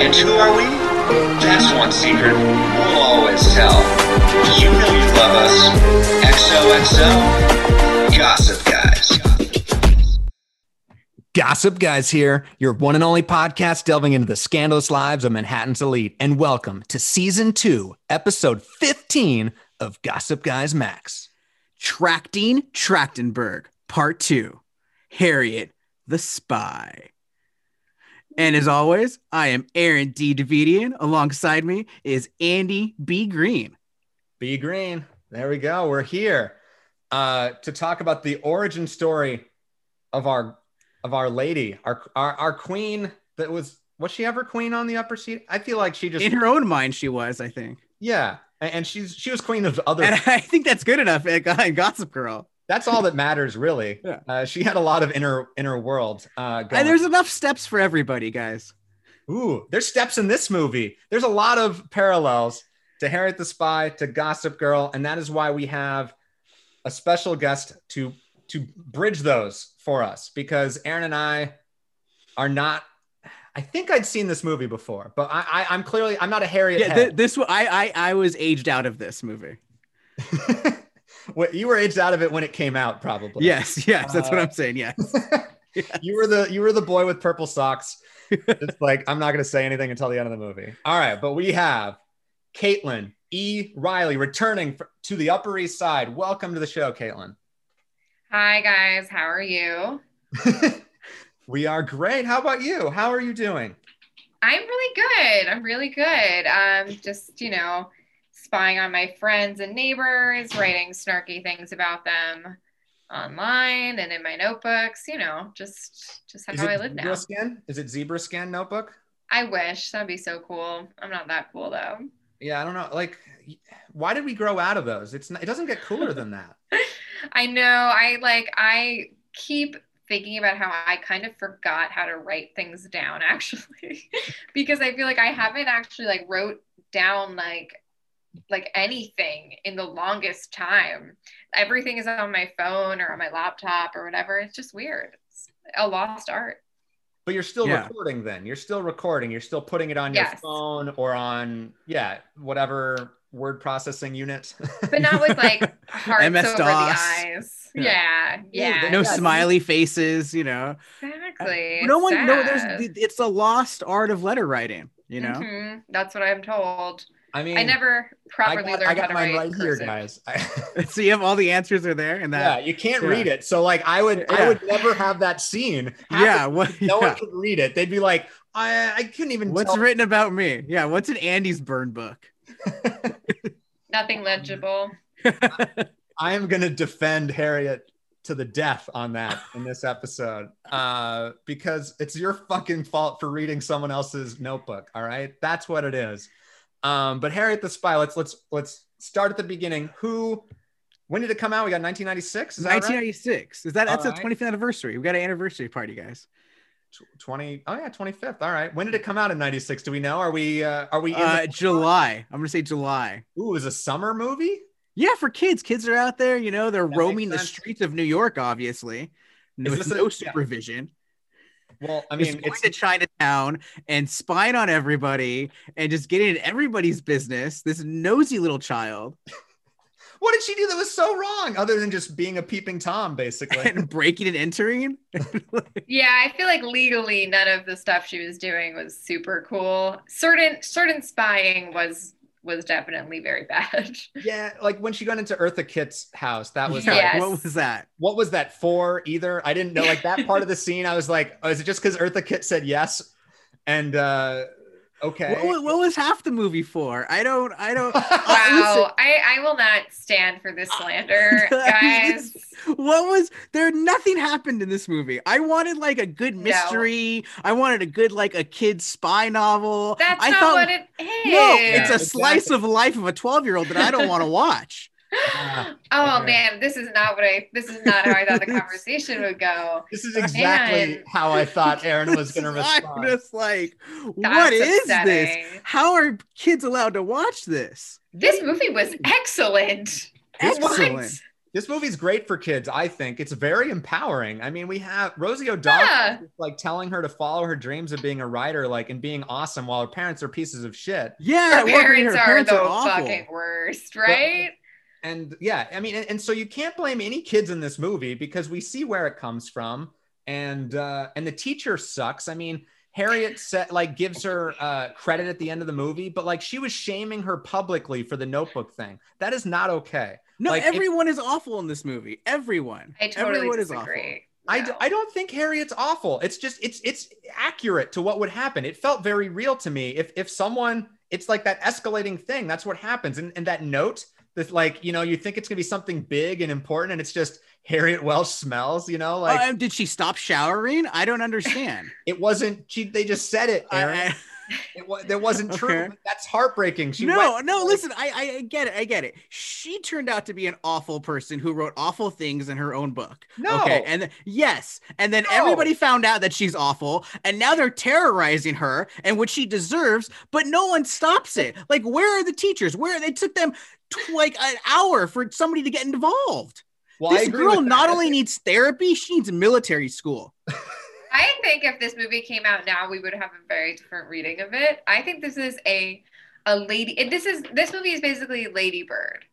And who are we? That's one secret we'll always tell. You know you love us. XOXO, Gossip Guys. Gossip Guys here, your one and only podcast delving into the scandalous lives of Manhattan's elite. And welcome to season two, episode 15 of Gossip Guys Max. Tracting Trachtenberg, part two Harriet the Spy. And as always, I am Aaron D. Davidian. Alongside me is Andy B. Green. B. Green, there we go. We're here uh, to talk about the origin story of our of our lady, our, our our queen that was was she ever queen on the upper seat? I feel like she just In her own mind, she was, I think. yeah, and she's she was queen of other And I think that's good enough in Gossip Girl. That's all that matters, really. Yeah. Uh, she had a lot of inner inner world. Uh. And there's enough steps for everybody, guys. Ooh, there's steps in this movie. There's a lot of parallels to Harriet the Spy, to Gossip Girl, and that is why we have a special guest to to bridge those for us because Aaron and I are not. I think I'd seen this movie before, but I, I I'm clearly I'm not a Harriet. Yeah, head. th- this I, I I was aged out of this movie. What- you were aged out of it when it came out, probably. Yes, yes, that's what Uh, I'm saying. Yes. you were the you were the boy with purple socks. It's like I'm not gonna say anything until the end of the movie. All right, but we have Caitlin E. Riley returning fr- to the Upper East Side. Welcome to the show, Caitlin. Hi guys, how are you? we are great. How about you? How are you doing? I'm really good. I'm really good. Um, just you know, spying on my friends and neighbors, writing snarky things about them online and in my notebooks. You know, just just how I it live zebra now. skin? Is it zebra skin notebook? I wish that'd be so cool. I'm not that cool though. Yeah, I don't know. Like, why did we grow out of those? It's not, it doesn't get cooler than that. I know. I like. I keep thinking about how I kind of forgot how to write things down actually, because I feel like I haven't actually like wrote down like like anything in the longest time. Everything is on my phone or on my laptop or whatever. It's just weird. It's a lost art. But you're still Yeah. recording then. You're still recording. You're still putting it on your phone or on yeah, whatever word processing unit. But not with like hearts MS over DOS. the eyes. Yeah. Yeah, yeah. No Yeah. smiley faces, you know. Exactly. no It's one no there's it's a lost art of letter writing, you know. Mhm. That's what I'm told. I mean I never properly I properly got, learned I got how to mine write right here, guys. so you have all the answers are there and that yeah, that you can't yeah. read it. So like I would I would never have that scene. Half yeah, the- what no yeah. one could read it. They'd be like, I I couldn't even what's tell. written about me? Yeah, what's in Andy's burn book? Nothing legible. I am gonna defend Harriet to the death on that in this episode. Uh, because it's your fucking fault for reading someone else's notebook. All right. That's what it is. Um, but Harriet the Spy, let's let's let's start at the beginning. Who when did it come out? We got 1996. Is that right? 1996. Is that that's All the right. 25th anniversary? We got an anniversary party, guys. 20 oh yeah 25th all right when did it come out in 96 do we know are we uh are we in Uh, July. I'm gonna say July. ooh it was a summer movie Yeah, for kids. Kids are out there, you know, they're makes roaming the streets of New York, obviously. Is With this a- no yeah. Supervision. well i Just mean going it's to Chinatown and spying on everybody and just getting in everybody's business. This nosy little child what did she do that was so wrong other than just being a peeping tom basically and breaking and entering. Yeah, I feel like legally none of the stuff she was doing was super cool. Certain certain spying was was definitely very bad. yeah like when she got into eartha kitt's house that was Yeah, like, What was that? what was that for either i didn't know like that part of the scene i was like oh, is it just because eartha kitt said yes and uh okay What, what was half the movie for? I don't. I don't. Wow, I, I will not stand for this slander, guys. what was there? Nothing happened in this movie. I wanted like a good mystery. No. mystery. I wanted a good like a kid spy novel. That's I not thought, what it is. No, it's a Yeah, slice of life of a twelve year old that I don't want to watch. Ah, oh okay. man, this is not what I. This is not how I thought the conversation would go. this is exactly Man. how i thought aaron was going to I'm respond just like, what is That's is this? How are kids allowed to watch this? This movie was excellent. This was- Excellent. this movie's great for kids. I think it's very empowering. I mean, we have Rosie O'Donnell Yeah. like telling her to follow her dreams of being a writer, like and being awesome, while her parents are pieces of shit. Yeah, Her it worked. parents Her are parents the are awful. fucking worst, right? And yeah, I mean, and, and so you can't blame any kids in this movie because we see where it comes from, and uh, and the teacher sucks. I mean, Harriet said like gives her uh, credit at the end of the movie, but like she was shaming her publicly for the Notebook thing. That is not okay. No, Like, if- everyone is awful in this movie. Everyone. I totally everyone is awful. disagree. I, No. d- I don't think Harriet's awful. It's just it's it's accurate to what would happen. It felt very real to me. If if someone, it's like that escalating thing. That's what happens. And and that note that like you know you think it's gonna be something big and important, and it's just Harriet Welsch smells. You know, like oh, and did she stop showering? I don't understand. it wasn't. She they just said it. Aaron. It, wa- that wasn't true. Okay. That's heartbreaking. She no, went- no, listen, I, I I get it. I get it. She turned out to be an awful person who wrote awful things in her own book. No. Okay. And th- yes. And then No. everybody found out that she's awful. And now they're terrorizing her and what she deserves, but no one stops it. Like, where are the teachers? Where they took them tw- like an hour for somebody to get involved. Well, this girl not that. only needs therapy, she needs military school. I think if this movie came out now, we would have a very different reading of it. I think this is a a lady. This is this movie is basically Lady Bird.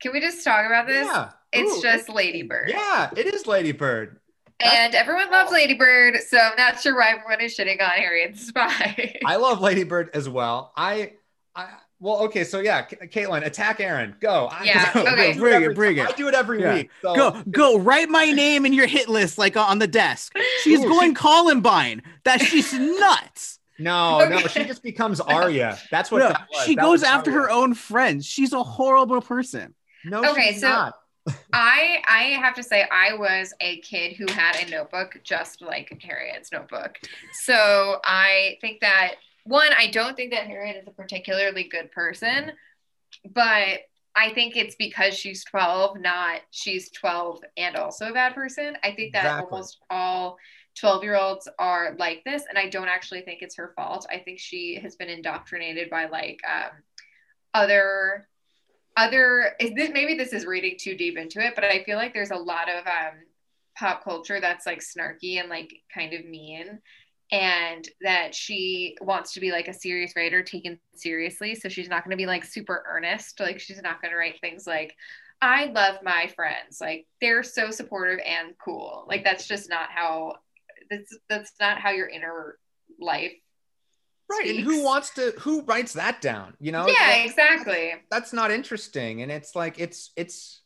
Can we just talk about this? Yeah. It's Ooh, just Lady Bird. Yeah, it is Lady Bird. And everyone loves Lady Bird, so I'm not sure why everyone is shitting on Harriet the Spy. I love Lady Bird as well. I, I well, okay, so yeah, K- Caitlin, attack Aaron. Go. I- Yeah, 'cause I okay. do Bring it, every- bring it. I do it every Yeah. week. So. Go, go, write my name in your hit list, like on the desk. She's Ooh, going Columbine. That she's nuts. No, no, she just becomes Arya. That's what No, that was. she That goes was after Arya. her own friends. She's a horrible person. No, Okay, she's so- not. I I have to say I was a kid who had a notebook just like Harriet's notebook. So I think that one, I don't think that Harriet is a particularly good person, but I think it's because she's 12, not she's 12 and also a bad person. I think that Exactly. almost all 12 year olds are like this, and I don't actually think it's her fault. I think she has been indoctrinated by like um, other other is this maybe this is reading too deep into it but i feel like there's a lot of um pop culture that's like snarky and like kind of mean and that she wants to be like a serious writer taken seriously so she's not going to be like super earnest like she's not going to write things like i love my friends like they're so supportive and cool like that's just not how that's that's not how your inner life Right. And who wants to who writes that down? You know? yeah Like, exactly That's not interesting. And it's like it's it's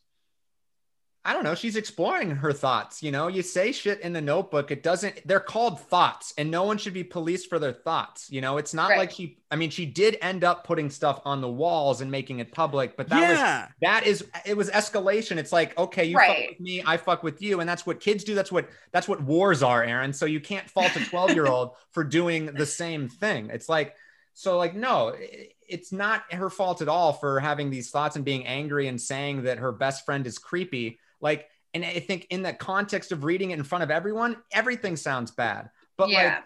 I don't know. She's exploring her thoughts. You know, you say shit in the notebook. It doesn't, they're called thoughts, and no one should be policed for their thoughts. You know, it's not Right. like she, I mean, she did end up putting stuff on the walls and making it public, but that was, that is, it was escalation. It's like, okay, you fuck with me, I fuck with you. And that's what kids do. That's what, that's what wars are, Aaron. So you can't fault a 12 year old for doing the same thing. It's like, so like, no, i- it's not her fault at all for having these thoughts and being angry and saying that her best friend is creepy. Like, and I think in the context of reading it in front of everyone, everything sounds bad. But like,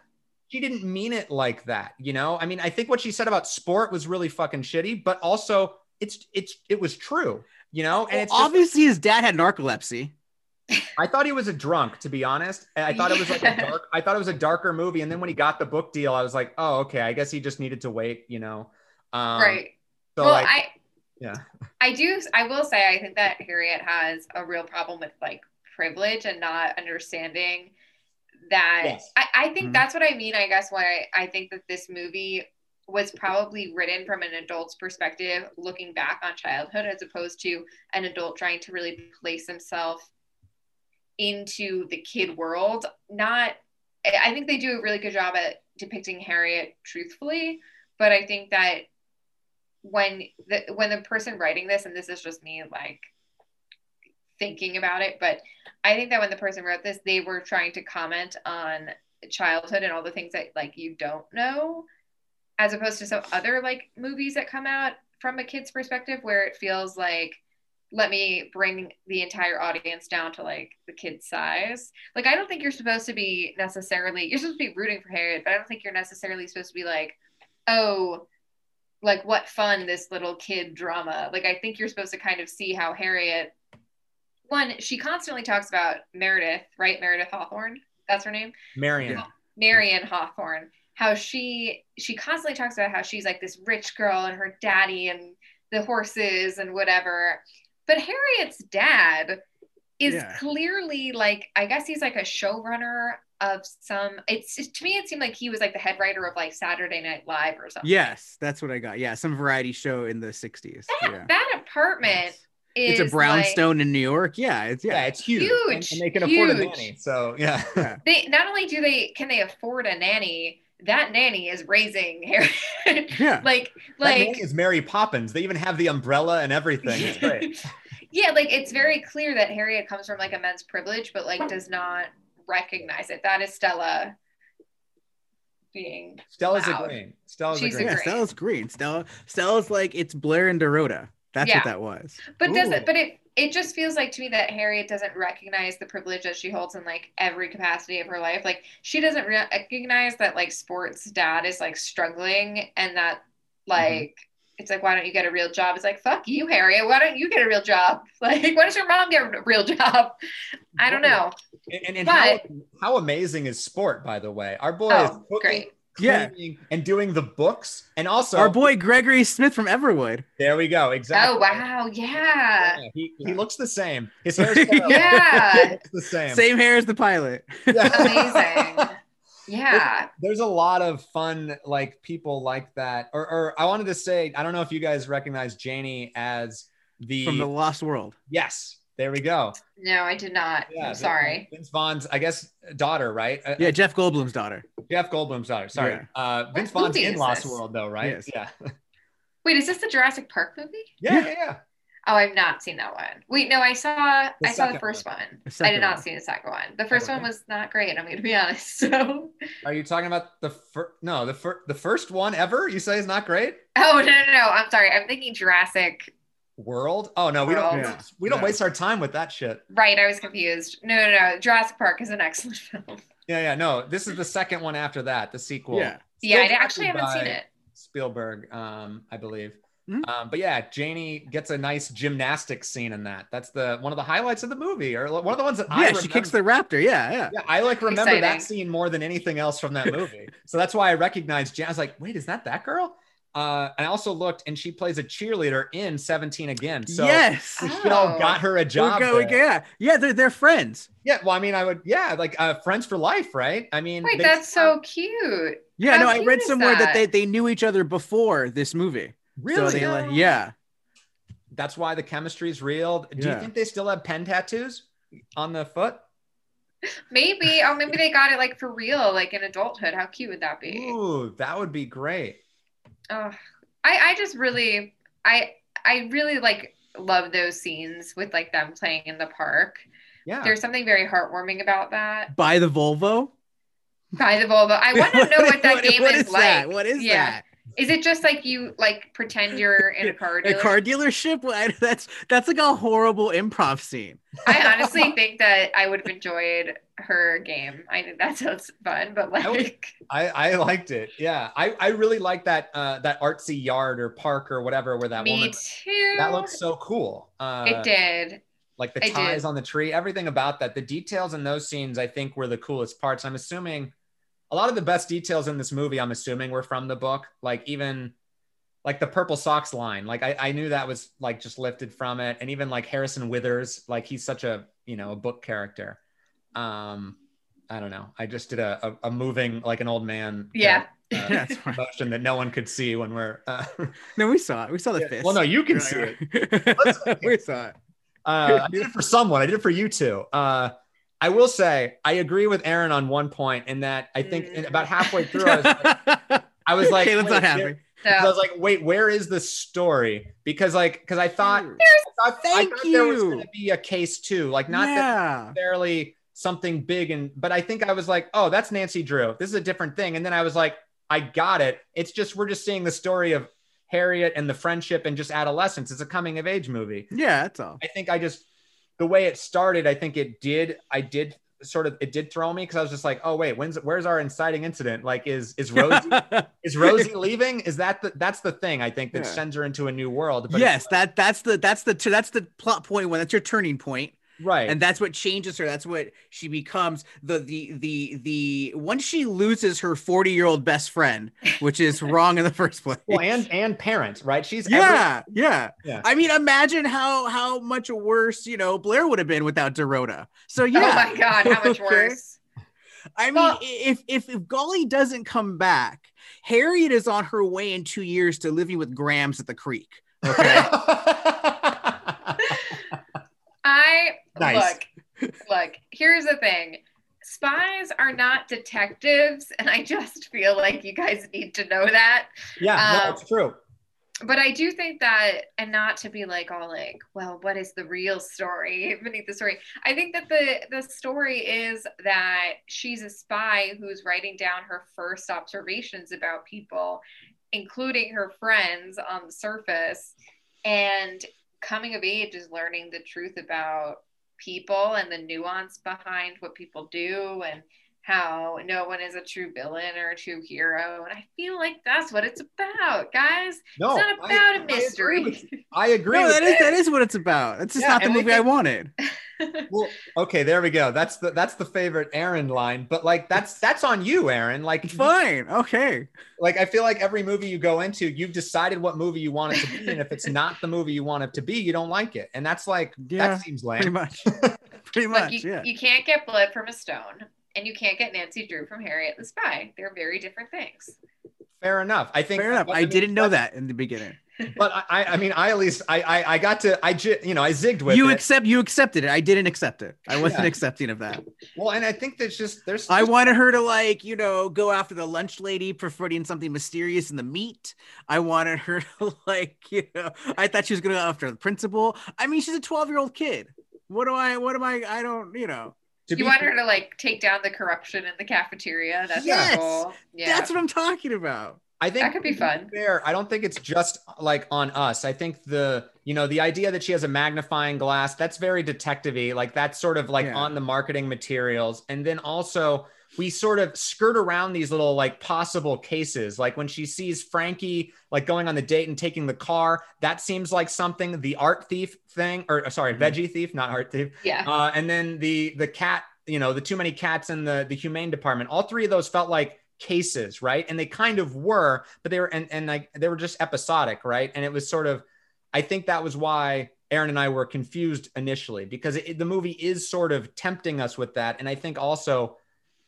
she didn't mean it like that, you know? I mean, I think what she said about sport was really fucking shitty, but also it's it's it was true, you know? And Well, it's just, obviously his dad had narcolepsy. I thought he was a drunk, to be honest. I thought it was like a dark, I thought it was a darker movie. And then when he got the book deal, I was like, oh, okay, I guess he just needed to wait, you know? Um, right So well like, i yeah. I do. I will say, I think that Harriet has a real problem with like privilege and not understanding that. Yes. I, I think Mhm. that's what I mean. I guess why I think that this movie was probably written from an adult's perspective, looking back on childhood, as opposed to an adult trying to really place himself into the kid world. Not. I I think they do a really good job at depicting Harriet truthfully, but I think that when the when the person writing this and this is just me like thinking about it but i think that when the person wrote this they were trying to comment on childhood and all the things that like you don't know as opposed to some other like movies that come out from a kid's perspective where it feels like let me bring the entire audience down to like the kid's size. Like i don't think you're supposed to be necessarily you're supposed to be rooting for harriet but i don't think you're necessarily supposed to be like oh like what fun this little kid drama like i think you're supposed to kind of see how harriet one, she constantly talks about Meredith, right? Meredith Hawthorne. That's her name. Marion. Marion Hawthorne. How she she constantly talks about how she's like this rich girl and her daddy and the horses and whatever. But Harriet's dad is Yeah. clearly like I guess he's like a showrunner of some. It's to me it seemed like he was like the head writer of like Saturday Night Live or something. Yes, that's what I got. Yeah, some variety show in the 60s. That, Yeah. that apartment is It's a like- brownstone in New York. Yeah, it's Yeah, yeah. it's huge. Huge, And, and they can afford a nanny. So yeah. they not only do they can they afford a nanny, that nanny is raising Harriet. Yeah. like like nanny is Mary Poppins. They even have the umbrella and everything. It's great. yeah, like it's very clear that Harriet comes from like immense privilege, but like does not recognize it. That is Stella being Stella's Loud. agreeing. Stella's She's agreeing. yeah. Stella's green. Stella Stella's like it's Blair and Dorota. That's Yeah. what that was. but does Ooh. it but it it just feels like to me that Harriet doesn't recognize the privilege that she holds in like every capacity of her life. Like she doesn't re- recognize that like sports dad is like struggling and that mm-hmm. like it's like why don't you get a real job? It's like fuck you, Harriet. Why don't you get a real job? Like why does your mom get a real job? I don't know. And, and, and But- how, how amazing is sport, by the way? Our boy is Oh, cooking, great. Yeah. and doing the books. And also, Our boy Gregory Smith from Everwood. there we go. Exactly. Oh wow, yeah. Yeah, he, he looks the same. His hair's Yeah. The same. Same hair as the pilot. Amazing. Yeah. There's a lot of fun, like people like that. Or, or I wanted to say, I don't know if you guys recognize Janie as the, from the Lost World. yes. There we go. No, I did not. Yeah, I'm sorry. Vince Vaughn's, I guess, daughter, right? Uh, Yeah, Jeff Goldblum's daughter. Jeff Goldblum's daughter. Sorry. Yeah. Uh, Vince What Vaughn's in Lost this? World, though, right? Yes. Yeah. Wait, is this the Jurassic Park movie? Yeah, yeah, yeah. Oh, I've not seen that one. Wait, no, I saw I saw the first one. The I did not one. see the second one. The first Okay. one was not great. I'm going to be honest. So, Are you talking about the first? No, the first, the first one ever. You say is not great. oh no, no, no. I'm sorry. I'm thinking Jurassic. World. Oh no, we don't. Yeah. We don't Yeah. waste our time with that shit. Right, I was confused. No, no, no. Jurassic Park is an excellent film. Yeah, yeah. No, this is the second one after that, the sequel. Yeah. yeah, I actually haven't seen it. Spielberg, um, I believe. Mhm. Um, but yeah, Janie gets a nice gymnastics scene in that. That's the one of the highlights of the movie, or one of the ones that I Yeah, remember. she kicks the raptor. Yeah, yeah. Yeah, I like remember that scene more than anything else from that movie. so that's why I recognized Jan. I was like, wait, is that that girl? Uh, and I also looked, and she plays a cheerleader in 17 again. So yes. Michelle Oh. got her a job. go- we there. go- yeah, yeah, they're they're friends. Yeah, well, I mean, I would, yeah, like uh, friends for life, right? I mean, Wait, they- that's so cute. Yeah, How no, I read somewhere that? that? they they knew each other before this movie. Really. So they like, Oh. yeah. that's why the chemistry is real. Do you think they still have pen tattoos on the foot? Maybe, oh, maybe they got it like for real, like in adulthood. How cute would that be? Ooh, that would be great. Oh, I, I just really, I, I really like love those scenes with like them playing in the park. Yeah. There's something very heartwarming about that. By the Volvo. By the Volvo, I want to know what that What- game what is, is like. What is Yeah. that? Is it just like you like pretend you're in a car A car dealership? Well, That's that's like a horrible improv scene. I honestly think that I would have enjoyed her game. I think that sounds fun, but like, I, I liked it. Yeah. I, I really like that uh that artsy yard or park or whatever where that me woman too. that looks so cool. Uh It did. like the ties on the tree, everything about that. The details in those scenes I think were the coolest parts. I'm assuming a lot of the best details in this movie, I'm assuming, were from the book. Like even like the purple socks line. Like I, I knew that was like just lifted from it. And even like Harrison Withers, like he's such a you know, a book character. Um I don't know. I just did a, a, a moving like an old man Yeah. uh, That's fine. motion that no one could see when we're uh, No, we saw it. We saw the Yeah, fist. well no you can see it it. we saw it. uh, I did it for someone. I did it for you two. Uh, I will say I agree with Aaron on one point in that I think in about halfway mm. through I was like, I was like, Caitlin's not happy. 'cause I was like, wait, where is the story? Because like, because I thought, I thought, I thought there was going to be a case too, like not that yeah. necessarily something big, and but I think I was like, oh, that's Nancy Drew. This is a different thing, and then I was like, I got it. It's just we're just seeing the story of Harriet and the friendship and just adolescence. It's a coming of age movie. Yeah, that's all. I think I just the way it started, I think it did. I did sort of it did throw me because I was just like, oh wait, when's where's our inciting incident? Like, is is Rosie is Rosie leaving? Is that the that's the thing I think that Yeah. sends her into a new world? But yes, it's- that that's the that's the that's the plot point when that's your turning point. Right. and that's what changes her that's what she becomes the the the the once she loses her 40 year old best friend which is wrong in the first place well, and and parents, right? She's every- yeah yeah Yeah. i mean imagine how how much worse you know blair would have been without dorota so Oh yeah my god, how much Okay. worse. i mean Well- if if if golly doesn't come back harriet is on her way in two years to living with grams at the creek okay I Nice. look, look, here's the thing. Spies are not detectives, and I just feel like you guys need to know that. yeah, no, Um, it's true. But I do think that, and not to be like all like, well, what is the real story beneath the story? I think that the the story is that she's a spy who's writing down her first observations about people, including her friends on the surface, and coming of age is learning the truth about people and the nuance behind what people do and how no one is a true villain or a true hero. And I feel like that's what it's about, guys. No, it's not about I a agree mystery. with you. I agree. no that is that is what it's about That's just Yeah, not the and I movie I, wanted Well, okay, there we go. That's the that's the favorite Aaron line, but like that's that's on you, Aaron. Like fine okay like I feel like every movie you go into, you've decided what movie you want it to be, and if it's not the movie you want it to be, you don't like it, and that's like Yeah, that seems lame. pretty much pretty Look, much you, yeah you can't get blood from a stone, and you can't get Nancy Drew from Harriet the Spy. They're very different things. Fair enough. I think fair enough i didn't know that in the beginning But I, I mean, I at least I, I, I got to, I, j- you know, I zigged with you it. accept you accepted it i didn't accept it i wasn't Yeah. accepting of that well, and I think there's just there's. i just- wanted her to like you know go after the lunch lady preferring something mysterious in the meat i wanted her to like you know i thought she was gonna go after the principal i mean she's a 12 year old kid what do i what am i i don't you know to You want fair- her to like take down the corruption in the cafeteria. That's Yes! cool. Yeah, that's what i'm talking about I think that could be fun. Fair. I don't think it's just like on us. I think the you know the idea that she has a magnifying glass that's very detective-y. Like that's sort of like Yeah. on the marketing materials, and then also we sort of skirt around these little like possible cases. Like when she sees Frankie like going on the date and taking the car, that seems like something. The art thief thing, or sorry, Mhm. veggie thief, not art thief. Yeah. Uh, and then the the cat, you know, the too many cats in the the humane department. All three of those felt like cases, right? And they kind of were, but they were and and like they were just episodic, right? And it was sort of, I think that was why Aaron and I were confused initially because it, the movie is sort of tempting us with that, and I think also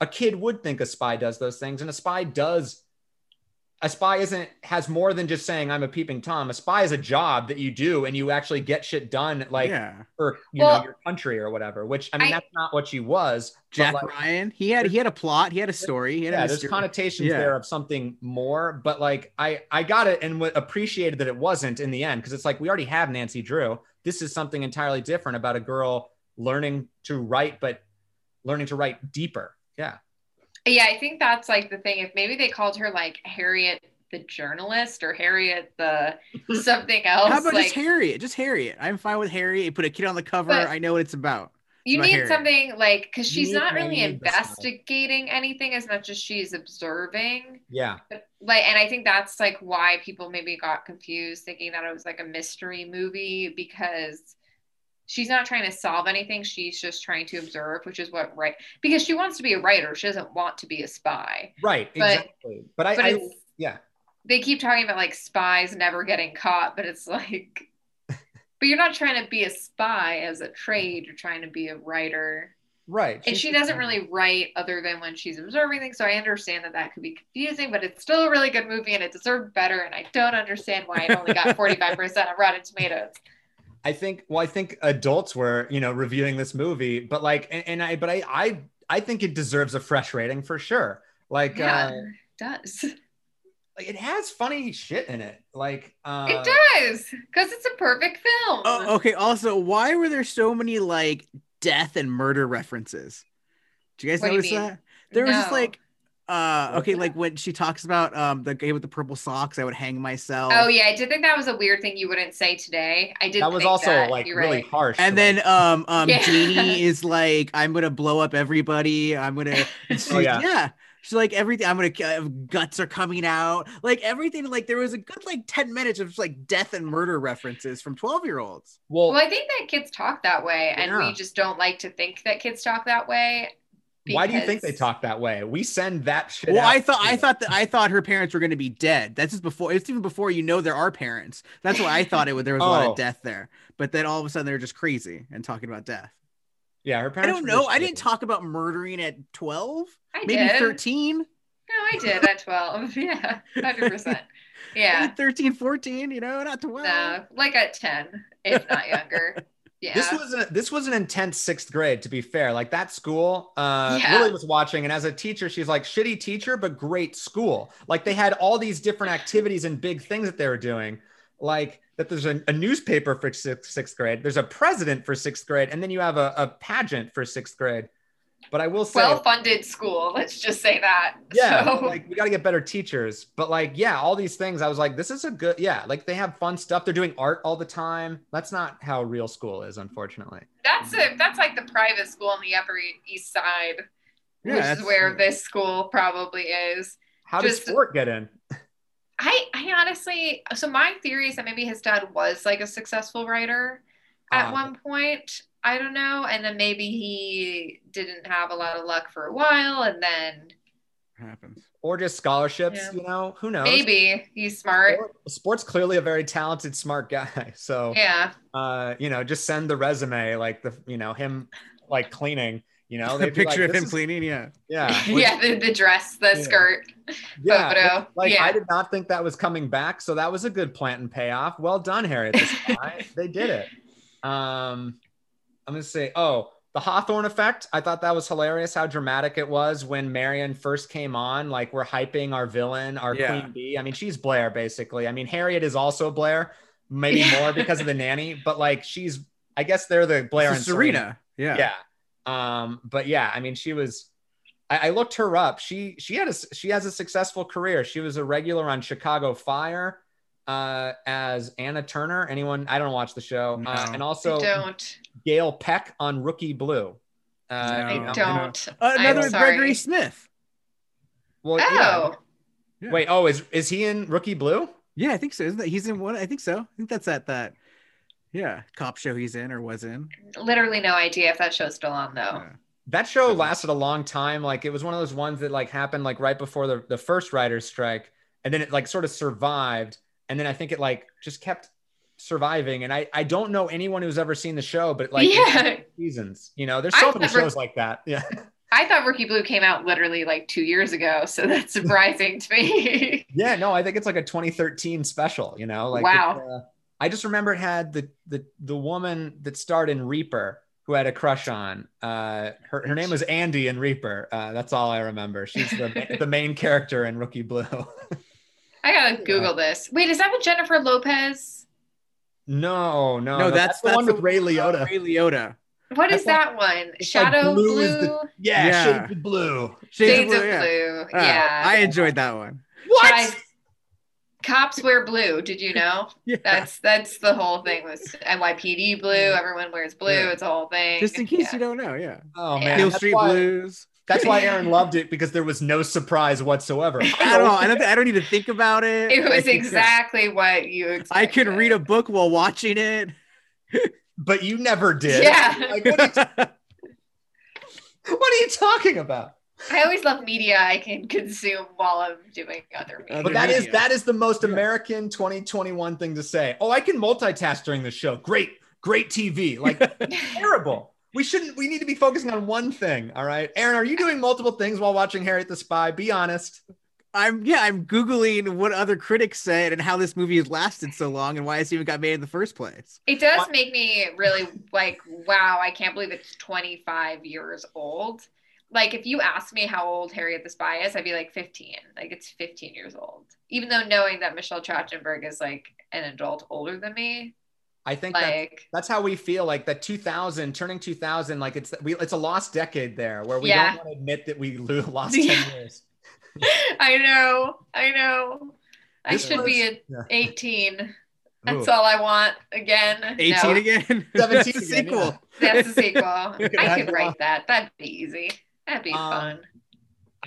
a kid would think a spy does those things, and a spy does. A spy isn't has more than just saying I'm a peeping tom. A spy is a job that you do, and you actually get shit done, like yeah for you Well- know your country or whatever. Which I mean, I- that's not what she was. jack like, ryan he had he had a plot he had a story he had a yeah, there's connotations Yeah. there of something more, but like I I got it and w- appreciated that it wasn't in the end because it's like we already have Nancy Drew. This is something entirely different about a girl learning to write, but learning to write deeper. Yeah, Yeah, I think that's like the thing. If maybe they called her like Harriet the journalist or Harriet the something else. how about like, just harriet just harriet i'm fine with harriet you put a kid on the cover i know what it's about you need something like because she's need- not really need the style. investigating anything as much as she's observing. yeah, But, like, and I think that's like why people maybe got confused, thinking that it was like a mystery movie because she's not trying to solve anything. She's just trying to observe, which is what right because she wants to be a writer. She doesn't want to be a spy. right, But- exactly. But I, But I yeah, they keep talking about like spies never getting caught, but it's like, but you're not trying to be a spy as a trade. You're trying to be a writer. right. And she doesn't really write other than when she's observing things. So I understand that that could be confusing, but it's still a really good movie and it deserved better. And I don't understand why it only got 45% of Rotten Tomatoes. I think well, I think adults were, you know, reviewing this movie, but like and, and I but I I I think it deserves a fresh rating for sure. Like Yeah, uh it does. like it has funny shit in it. Like uh it does because it's a perfect film. Oh, okay. Also, why were there so many like death and murder references? Do you guys What do you notice that? There was just like, uh, What? okay, like when she talks about um the guy with the purple socks, I would hang myself. Oh yeah, I did think that was a weird thing you wouldn't say today. I did. that was think also that. like You're really right. harsh. And to, then like- um um Yeah. Janie is like, I'm gonna blow up everybody. I'm gonna. and Oh, yeah. yeah. She's like everything. I'm gonna uh, guts are coming out. Like everything. Like there was a good like ten minutes of like death and murder references from twelve year olds. Well, Well, I think that kids talk that way, and we just don't like to think that kids talk that way. Why do you think they talk that way? We send that shit. Well, out I thought I too. thought that I thought her parents were gonna be dead. That's just before. It's even before you know there are parents. That's why I thought it was there was a lot Oh. of death there. But then all of a sudden they're just crazy and talking about death. Yeah, her parents. I don't know. I didn't talk about murdering at twelve. I Maybe did. thirteen. No, I did at 12. Yeah, 100%. Maybe Yeah. 13, 14, You know, not twelve. No, like at 10, if not younger. Yeah. This was a, this was an intense sixth grade. To be fair, like that school, uh, Yeah. Lily was watching, and as a teacher, she's like shitty teacher, but great school. Like they had all these different activities and big things that they were doing. Like that, there's a, a newspaper for sixth, sixth grade. There's a president for sixth grade, and then you have a, a pageant for sixth grade. But I will say, well funded school. Let's just say that. yeah So, like we got to get better teachers but like yeah all these things i was like this is a good yeah like they have fun stuff they're doing art all the time that's not how real school is unfortunately that's it. That's like the private school on the Upper East Side, Yeah, which is where this school probably is. how does sport get in I, I honestly, so my theory is that maybe his dad was like a successful writer at Ah. one point. I don't know. And then maybe he didn't have a lot of luck for a while. And then happens. or just scholarships Yeah. you know who knows maybe he's smart. Sport- sport's clearly a very talented smart guy so Yeah. uh you know just send the resume like the you know him like cleaning you know the picture like, of him is- cleaning. Yeah. yeah yeah. The, the dress, the Yeah. skirt. yeah photo. like Yeah. i did not think that was coming back so that was a good plant and payoff well done harriet the spy they did it um i'm gonna say oh the hawthorne effect. I thought that was hilarious how dramatic it was when marion first came on. Like we're hyping our villain our Yeah. queen bee. I mean she's blair basically. I mean harriet is also blair maybe Yeah. more because of the nanny but like she's i guess they're the blair and is Serena. Yeah. yeah. Um but yeah i mean she was I, I looked her up. She she had a she has a successful career. She was a regular on chicago fire uh as anna turner anyone i don't watch the show uh, No. and I also don't. gail peck on rookie blue uh No. I you know, don't. Uh, another I'm sorry. Gregory Smith. well. Oh, Yeah. wait oh is is he in rookie blue Yeah, I think so. Isn't that he's in one? I think so. I think that's at that. Yeah, cop show he's in or was in. literally no idea if that show's still on though. Yeah. that show lasted a long time like it was one of those ones that like happened like right before the, the first writer's strike and then it like sort of survived and then i think it like just kept surviving. And i i don't know anyone who's ever seen the show but like yeah. seasons. You know there's so I've many never- shows like that. Yeah. I thought Rookie Blue came out literally like two years ago, so that's surprising to me. yeah no i think it's like a 2013 special you know? Like Wow. uh, i just remember it had the the the woman that starred in reaper who I had a crush on uh her, her name was andy in reaper. Uh that's all i remember. She's the the main character in rookie blue I gotta Google this. Wait, is that with Jennifer Lopez? No, no, No, no, that's- the that's one with Ray Liotta. Ray Liotta. What is That's that one? it's like Shadow blue Blue. the- Yeah, Yeah. Shades of Blue. Shades of yeah. Blue. Ah, yeah. I enjoyed that one. What? Guys, cops wear blue. Did you know? Yeah. That's that's the whole thing with NYPD blue. Everyone wears blue. Yeah. It's a whole thing. Just in case Yeah. you don't know, yeah. oh man, Hill Street why, Blues. That's why Aaron loved it because there was no surprise whatsoever. I don't. I don't. I don't need to think about it. It was can- exactly what you expected. I could read a book while watching it. But you never did. Yeah. Like, what, are you, what are you talking about? I always love media I can consume while I'm doing other media. But that is that is the most American 2021 thing to say. Oh, I can multitask during the show. Great, great TV. Like terrible. We shouldn't. We need to be focusing on one thing. All right, Aaron, are you doing multiple things while watching Harriet the Spy? Be honest. I'm yeah. I'm googling what other critics said and how this movie has lasted so long and why it's even got made in the first place. It does What- make me really like, wow, I can't believe it's 25 years old. Like, if you asked me how old Harriet the Spy is, I'd be like 15. Like, it's 15 years old. Even though knowing that Michelle Trachtenberg is like an adult older than me, I think that's like, that's how we feel like that 2000 turning 2000 like it's we it's a lost decade there where we Yeah. don't want to admit that we lo- lost Yeah. 10 years I know, I know. I This should be at yeah. 18. That's Ooh. all I want again. 18 No, again. 17 That's a again, sequel. yeah. That's a sequel. I could write that. That'd be easy. That'd be Um, fun.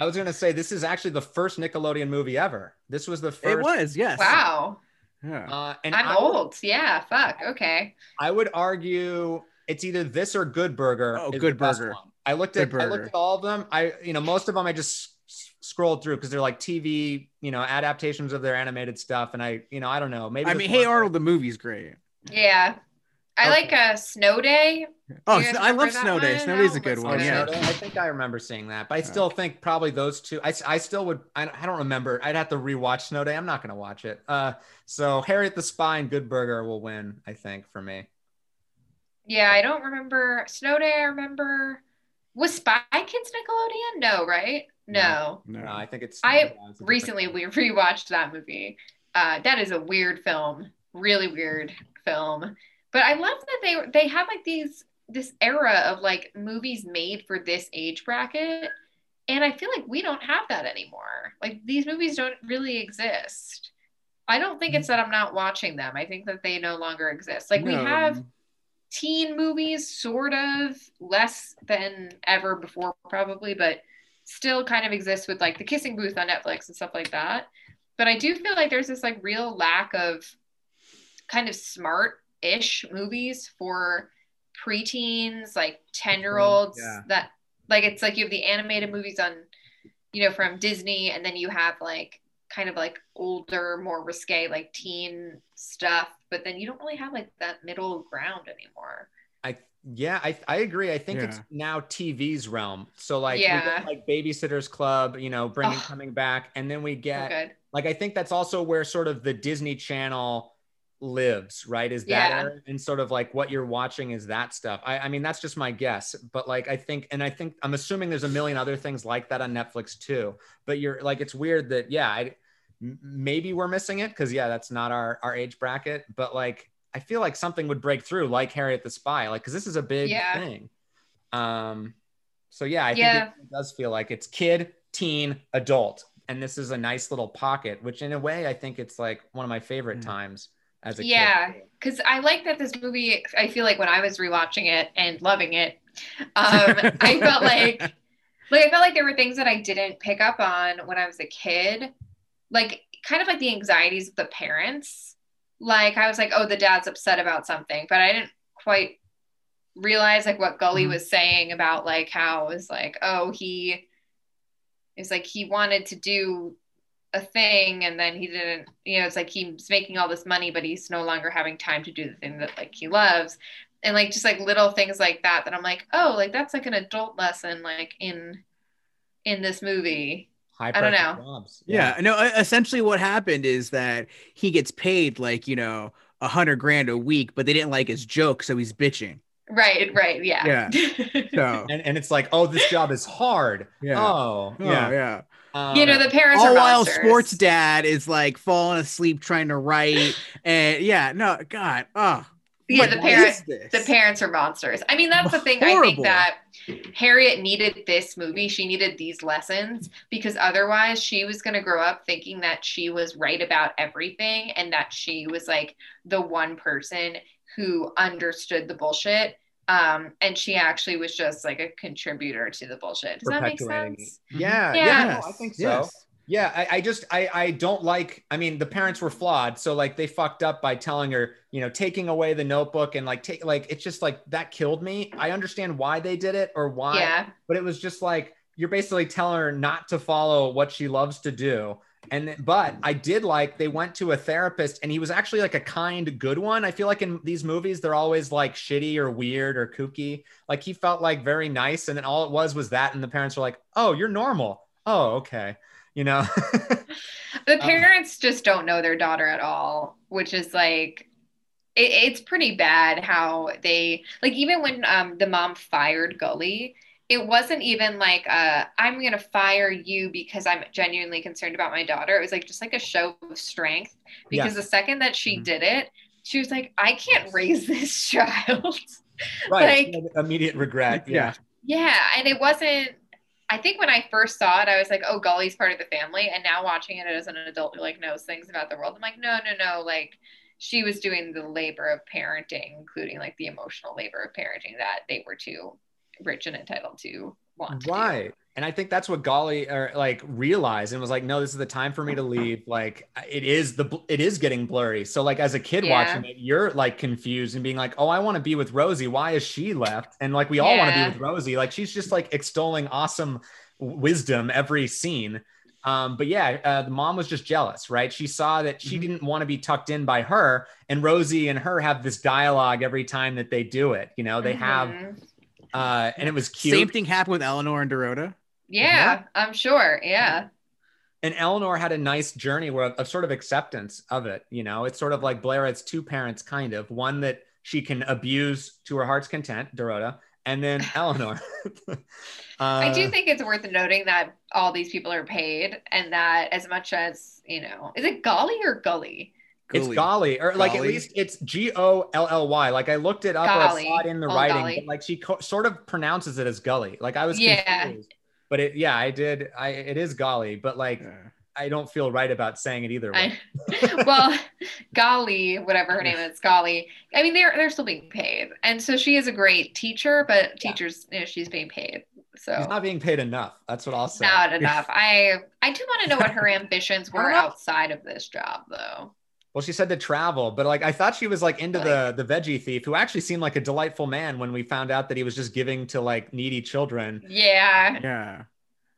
I was gonna say this is actually the first Nickelodeon movie ever. This was the first. It was, yes. Wow. Yeah. Uh, and I'm I would- old. Yeah. Fuck. Okay. I would argue it's either this or Good Burger. Oh, Good Burger. I looked at I looked at all of them. I you know most of them I just s- scrolled through because they're like TV you know adaptations of their animated stuff, and I you know I don't know maybe. I mean, Hey Arnold, the movie's great. Yeah. I Okay. like a Snow Day. Oh, you guys I love remember that Snow Day. one? Snow Day's a good one. Oh. Yeah. I think I remember seeing that, but I still think probably those two. I, I still would. I, I don't remember. I'd have to rewatch Snow Day. I'm not going to watch it. Uh, so Harriet the Spy and Good Burger will win. I think for me. Yeah, I don't remember Snow Day. I remember. Was Spy Kids Nickelodeon? No, right? No. No. No, I think it's. I yeah, it's Recently, we rewatched that movie. Uh, that is a weird film. Really weird film. But I love that they they have like these this era of like movies made for this age bracket. And I feel like we don't have that anymore. Like these movies don't really exist. I don't think it's that I'm not watching them. I think that they no longer exist. Like we have teen movies, sort of less than ever before, probably, but still kind of exists with like the kissing booth on Netflix and stuff like that. But I do feel like there's this like real lack of kind of smart ish movies for preteens, like 10 year olds Yeah. that like it's like you have the animated movies on, you know, from Disney, and then you have like kind of like older, more risque, like teen stuff, but then you don't really have like that middle ground anymore. I yeah, I I agree. I think it's now TV's realm. So like Yeah. get like Babysitters Club, you know, bringing Ugh. coming back, and then we So get good. like I think that's also where sort of the Disney Channel lives, right? Is that Yeah. era? and sort of like what you're watching is that stuff. I, I mean, that's just my guess, but like I think, and I think I'm assuming there's a million other things like that on Netflix too. But you're like, it's weird that yeah, I, m- maybe we're missing it because yeah, that's not our our age bracket. But like, I feel like something would break through, like Harriet the Spy, like because this is a big Yeah. thing. Um, so yeah, I Yeah. think it does feel like it's kid, teen, adult, and this is a nice little pocket. Which in a way, I think it's like one of my favorite Mm. times as a Yeah. because I like that this movie. I feel like when I was rewatching it and loving it, um, I felt like like I felt like there were things that I didn't pick up on when I was a kid, like kind of like the anxieties of the parents. Like I was like, oh, the dad's upset about something, but I didn't quite realize like what Golly Mhm. was saying about like how it was like, oh, he is like he wanted to do a thing and then he didn't you know it's like he's making all this money but he's no longer having time to do the thing that like he loves and like just like little things like that that i'm like oh like that's like an adult lesson like in in this movie High I don't know. Jobs. Yeah, no. Essentially, what happened is that he gets paid like you know a hundred grand a week, but they didn't like his joke, so he's bitching. right right yeah Yeah. So And, and it's like, oh, this job is hard. Yeah. Oh, oh, yeah. Um, you know the parents All while monsters. sports dad is like falling asleep trying to write, and yeah, no, God, oh, yeah the parents the parents are monsters. I mean that's the thing i think that harriet needed this movie she needed these lessons because otherwise she was going to grow up thinking that she was right about everything and that she was like the one person who understood the bullshit um and she actually was just like a contributor to the bullshit does that make sense Yeah, Yeah. yeah, Yes, no, I think so. yes. Yeah, I, I just I I don't like. I mean, the parents were flawed, so like they fucked up by telling her, you know, taking away the notebook and like take like it's just like that killed me. I understand why they did it or why, yeah but it was just like you're basically telling her not to follow what she loves to do. And but I did like they went to a therapist and he was actually like a kind, good one. I feel like in these movies they're always like shitty or weird or kooky. Like he felt like very nice, and then all it was was that, and the parents were like, "Oh, you're normal. Oh, okay." You know. the Um, parents just don't know their daughter at all which is like it, it's pretty bad how they like even when um, the mom fired golly it wasn't even like uh, i'm gonna fire you because i'm genuinely concerned about my daughter it was like just like a show of strength because Yes. the second that she Mhm. did it she was like i can't raise this child right. Like- immediate regret. Yeah. Yeah, and it wasn't. I think when I first saw it, I was like, "Oh, Golly's part of the family." And now watching it as an adult who like knows things about the world, I'm like, "No, no, no!" Like she was doing the labor of parenting, including like the emotional labor of parenting that they were too rich and entitled to want. To do. And I think that's what Golly or like realized and was like, no, this is the time for me to leave. Like it is the it is getting blurry. So like as a kid Yeah. watching it, you're like confused and being like, oh, I want to be with Rosie. Why is she left? And like we all want to be with Rosie. Like she's just like extolling awesome wisdom every scene. Um, but yeah, uh, the mom was just jealous, right? She saw that she Mhm. didn't want to be tucked in by her, and Rosie and her have this dialogue every time that they do it. You know, they have, Mhm. Uh, and it was cute. Same thing happened with Eleanor and Dorota. Yeah, I'm sure. Yeah. and Eleanor had a nice journey where of sort of acceptance of it. You know, it's sort of like Blair has two parents, kind of one that she can abuse to her heart's content, Dorota, and then Eleanor. uh, I do think it's worth noting that all these people are paid and that as much as, you know, is it Golly or Gully? It's Golly, or like at least it's G O L L Y. Like I looked it up, or I saw it in the Oh, writing, Golly. but like she co- sort of pronounces it as Gully. Like I was Yeah. confused. But it, yeah, I did. I it is Golly, but like Yeah. I don't feel right about saying it either way. I, well, Golly, whatever her name is, Golly. I mean, they're they're still being paid, and so she is a great teacher. But teachers, you know, she's being paid, so She's not being paid enough. That's what I'll say. not enough. I I do want to know what her ambitions were I don't know. outside of this job, though. Well, she said to travel, but like I thought she was like into the the veggie thief, who actually seemed like a delightful man when we found out that he was just giving to like needy children. Yeah, Yeah.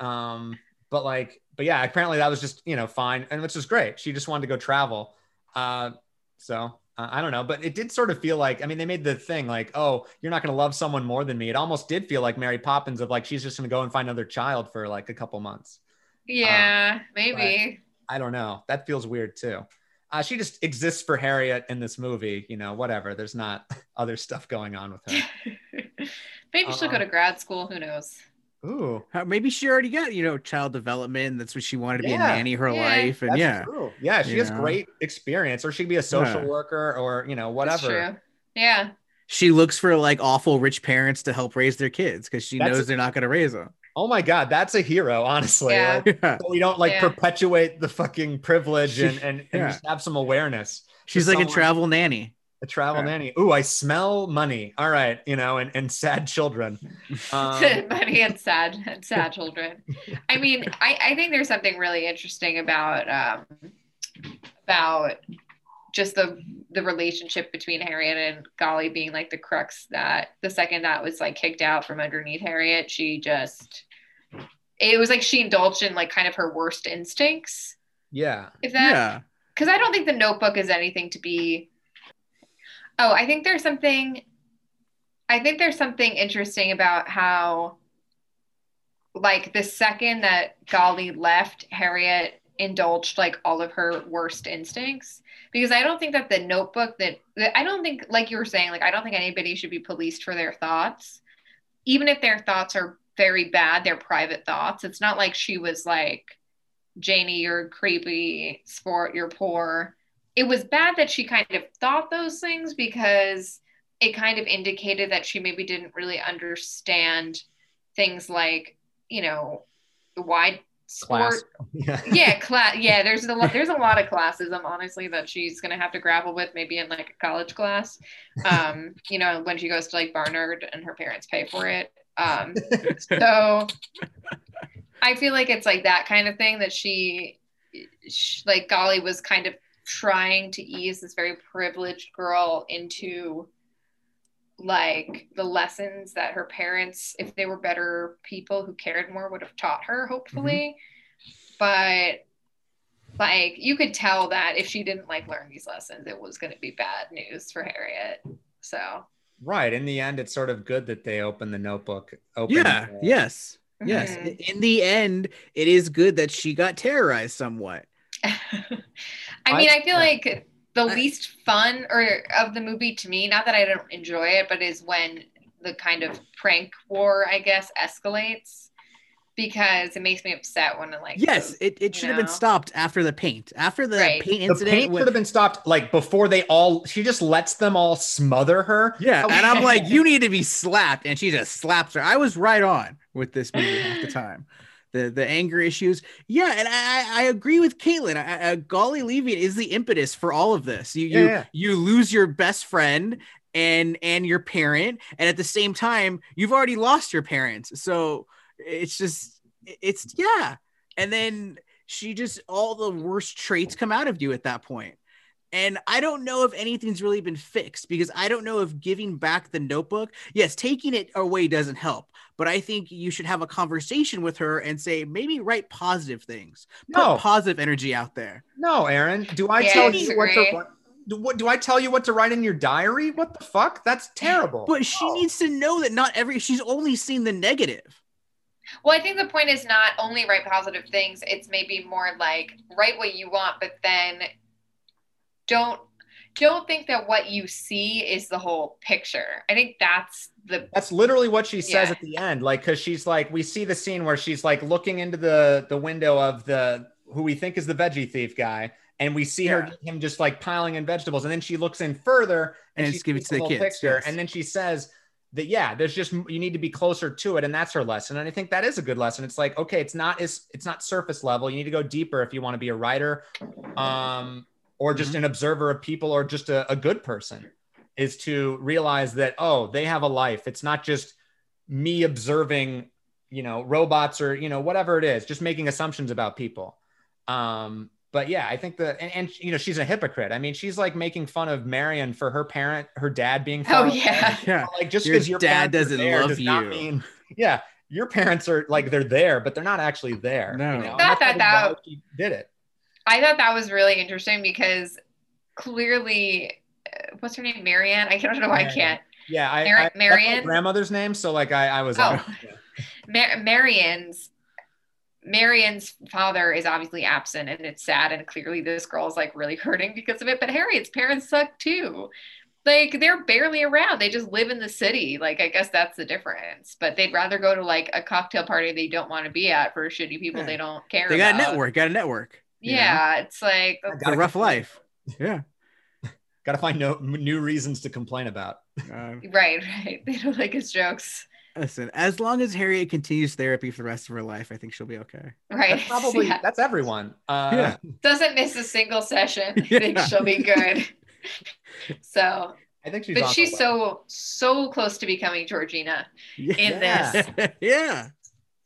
Um, but like, but yeah, apparently that was just you know fine, and which is great. She just wanted to go travel. Uh, so uh, I don't know, but it did sort of feel like I mean they made the thing like, oh, you're not going to love someone more than me. It almost did feel like Mary Poppins of like she's just going to go and find another child for like a couple months. yeah, maybe. I don't know. That feels weird too. Uh, she just exists for Harriet in this movie, you know, whatever. There's not other stuff going on with her. maybe she'll go Um, to grad school. Who knows? Ooh, Maybe she already got, you know, child development. That's what she wanted to be Yeah. a nanny her Yeah. life. And that's yeah. true. Yeah, she You has know? great experience, or she could be a social Yeah. worker, or you know, That's whatever. true. Yeah. She looks for like awful rich parents to help raise their kids because she That's- knows they're not going to raise them. Oh my god, that's a hero, honestly. Yeah. Like, Yeah. so we don't like Yeah. perpetuate the fucking privilege She- and and, and yeah. just have some awareness. She's To like a travel nanny. A travel Yeah. nanny. Ooh, I smell money. All right, you know, and and sad children. Um, Money and sad and sad children. I mean, I, I think there's something really interesting about um, about just the the relationship between Harriet and Golly being like the crux that the second that was like kicked out from underneath Harriet, she just it was like she indulged in like kind of her worst instincts. yeah. If that yeah. because I don't think the notebook is anything to be. Oh, I think there's something. I think there's something interesting about how, like, the second that Golly left, Harriet indulged like all of her worst instincts. Because I don't think that the notebook that, that I don't think, like you were saying, like, I don't think anybody should be policed for their thoughts, even if their thoughts are very bad, they're private thoughts. It's not like she was like, Janie, you're creepy, sport, you're poor. It was bad that she kind of thought those things because it kind of indicated that she maybe didn't really understand things like, you know, why sport. Class. Yeah. Yeah, class. Yeah, there's a lot. There's a lot of classism, honestly, that she's gonna have to grapple with, maybe in like a college class. Um, you know, when she goes to like Barnard and her parents pay for it. Um, so I feel like it's like that kind of thing that she, she, like Golly was kind of trying to ease this very privileged girl into like the lessons that her parents, if they were better people who cared more, would have taught her, hopefully. But like you could tell that if she didn't like learn these lessons, it was going to be bad news for Harriet. So Right. In the end, it's sort of good that they open the notebook. Open Yeah. uh, Yes. Yes. Mhm. In the end, it is good that she got terrorized somewhat. I mean, I feel yeah. like the I- least fun or of the movie to me, not that I don't enjoy it, but is when the kind of prank war, I guess, escalates because it makes me upset when it like Yes, it, it should have been stopped after the paint. After the Right. paint The incident. paint when- should have been stopped like before they all. She just lets them all smother her. yeah, oh, and I'm like, you need to be slapped, and she just slaps her. I was right on with this movie half the time. The the anger issues, yeah, and I I agree with Caitlin. I, I, Golly leaving is the impetus for all of this. You you Yeah. you lose your best friend and and your parent, and at the same time, you've already lost your parents. So it's just it's yeah. And then she just all the worst traits come out of you at that point. And I don't know if anything's really been fixed because I don't know if giving back the notebook, yes, taking it away doesn't help. But I think you should have a conversation with her and say, maybe write positive things, put positive energy out there. No, Aaron. Do I Yeah, tell I you what to do, what do I tell you what to write in your diary? What the fuck? That's terrible. But she No. needs to know that not every, she's only seen the negative. Well, I think the point is not only write positive things, it's maybe more like write what you want, but then don't don't think that what you see is the whole picture. I think that's the That's literally what she says Yeah. at the end. Like, cause she's like, we see the scene where she's like looking into the the window of the who we think is the veggie thief guy, and we see her him just like piling in vegetables, and then she looks in further and, And she give it to the whole kids, picture, yes. and then she says that yeah, there's just you need to be closer to it, and that's her lesson. And I think that is a good lesson. It's like okay, it's not as it's not surface level. You need to go deeper if you want to be a writer, um, or just an observer of people, or just a, a good person is to realize that oh they have a life it's not just me observing you know robots or you know whatever it is just making assumptions about people um but yeah i think the and, and you know she's a hypocrite i mean she's like making fun of marion for her parent her dad being Oh, yeah. Yeah. like just because your, dad doesn't love does you. mean yeah your parents are like they're there but they're not actually there No. you know? And Not that that- she did it I thought that was really interesting because clearly uh, what's her name? Marianne? I don't know why I can't. yeah i, Mar- I Marion? grandmother's name so like i i was Oh. out. Mar- Marianne's Marianne's father is obviously absent and it's sad and clearly this girl is like really hurting because of it. But Harriet's parents suck too. Like they're barely around. They just live in the city. Like I guess that's the difference. But they'd rather go to like a cocktail party they don't want to be at for shitty people Yeah. they don't care They got a network, got a network. You know? Yeah, it's like It's a rough life. Yeah. Got to find no new reasons to complain about. Uh, right, right. They don't like his jokes. listen, as long as Harriet continues therapy for the rest of her life, I think she'll be okay. Right. That's probably Yeah. that's everyone. Uh, Yeah. Doesn't miss a single session. I Yeah. think she'll be good. so I think she's. but she's so so close to becoming Georgina. In this. yeah.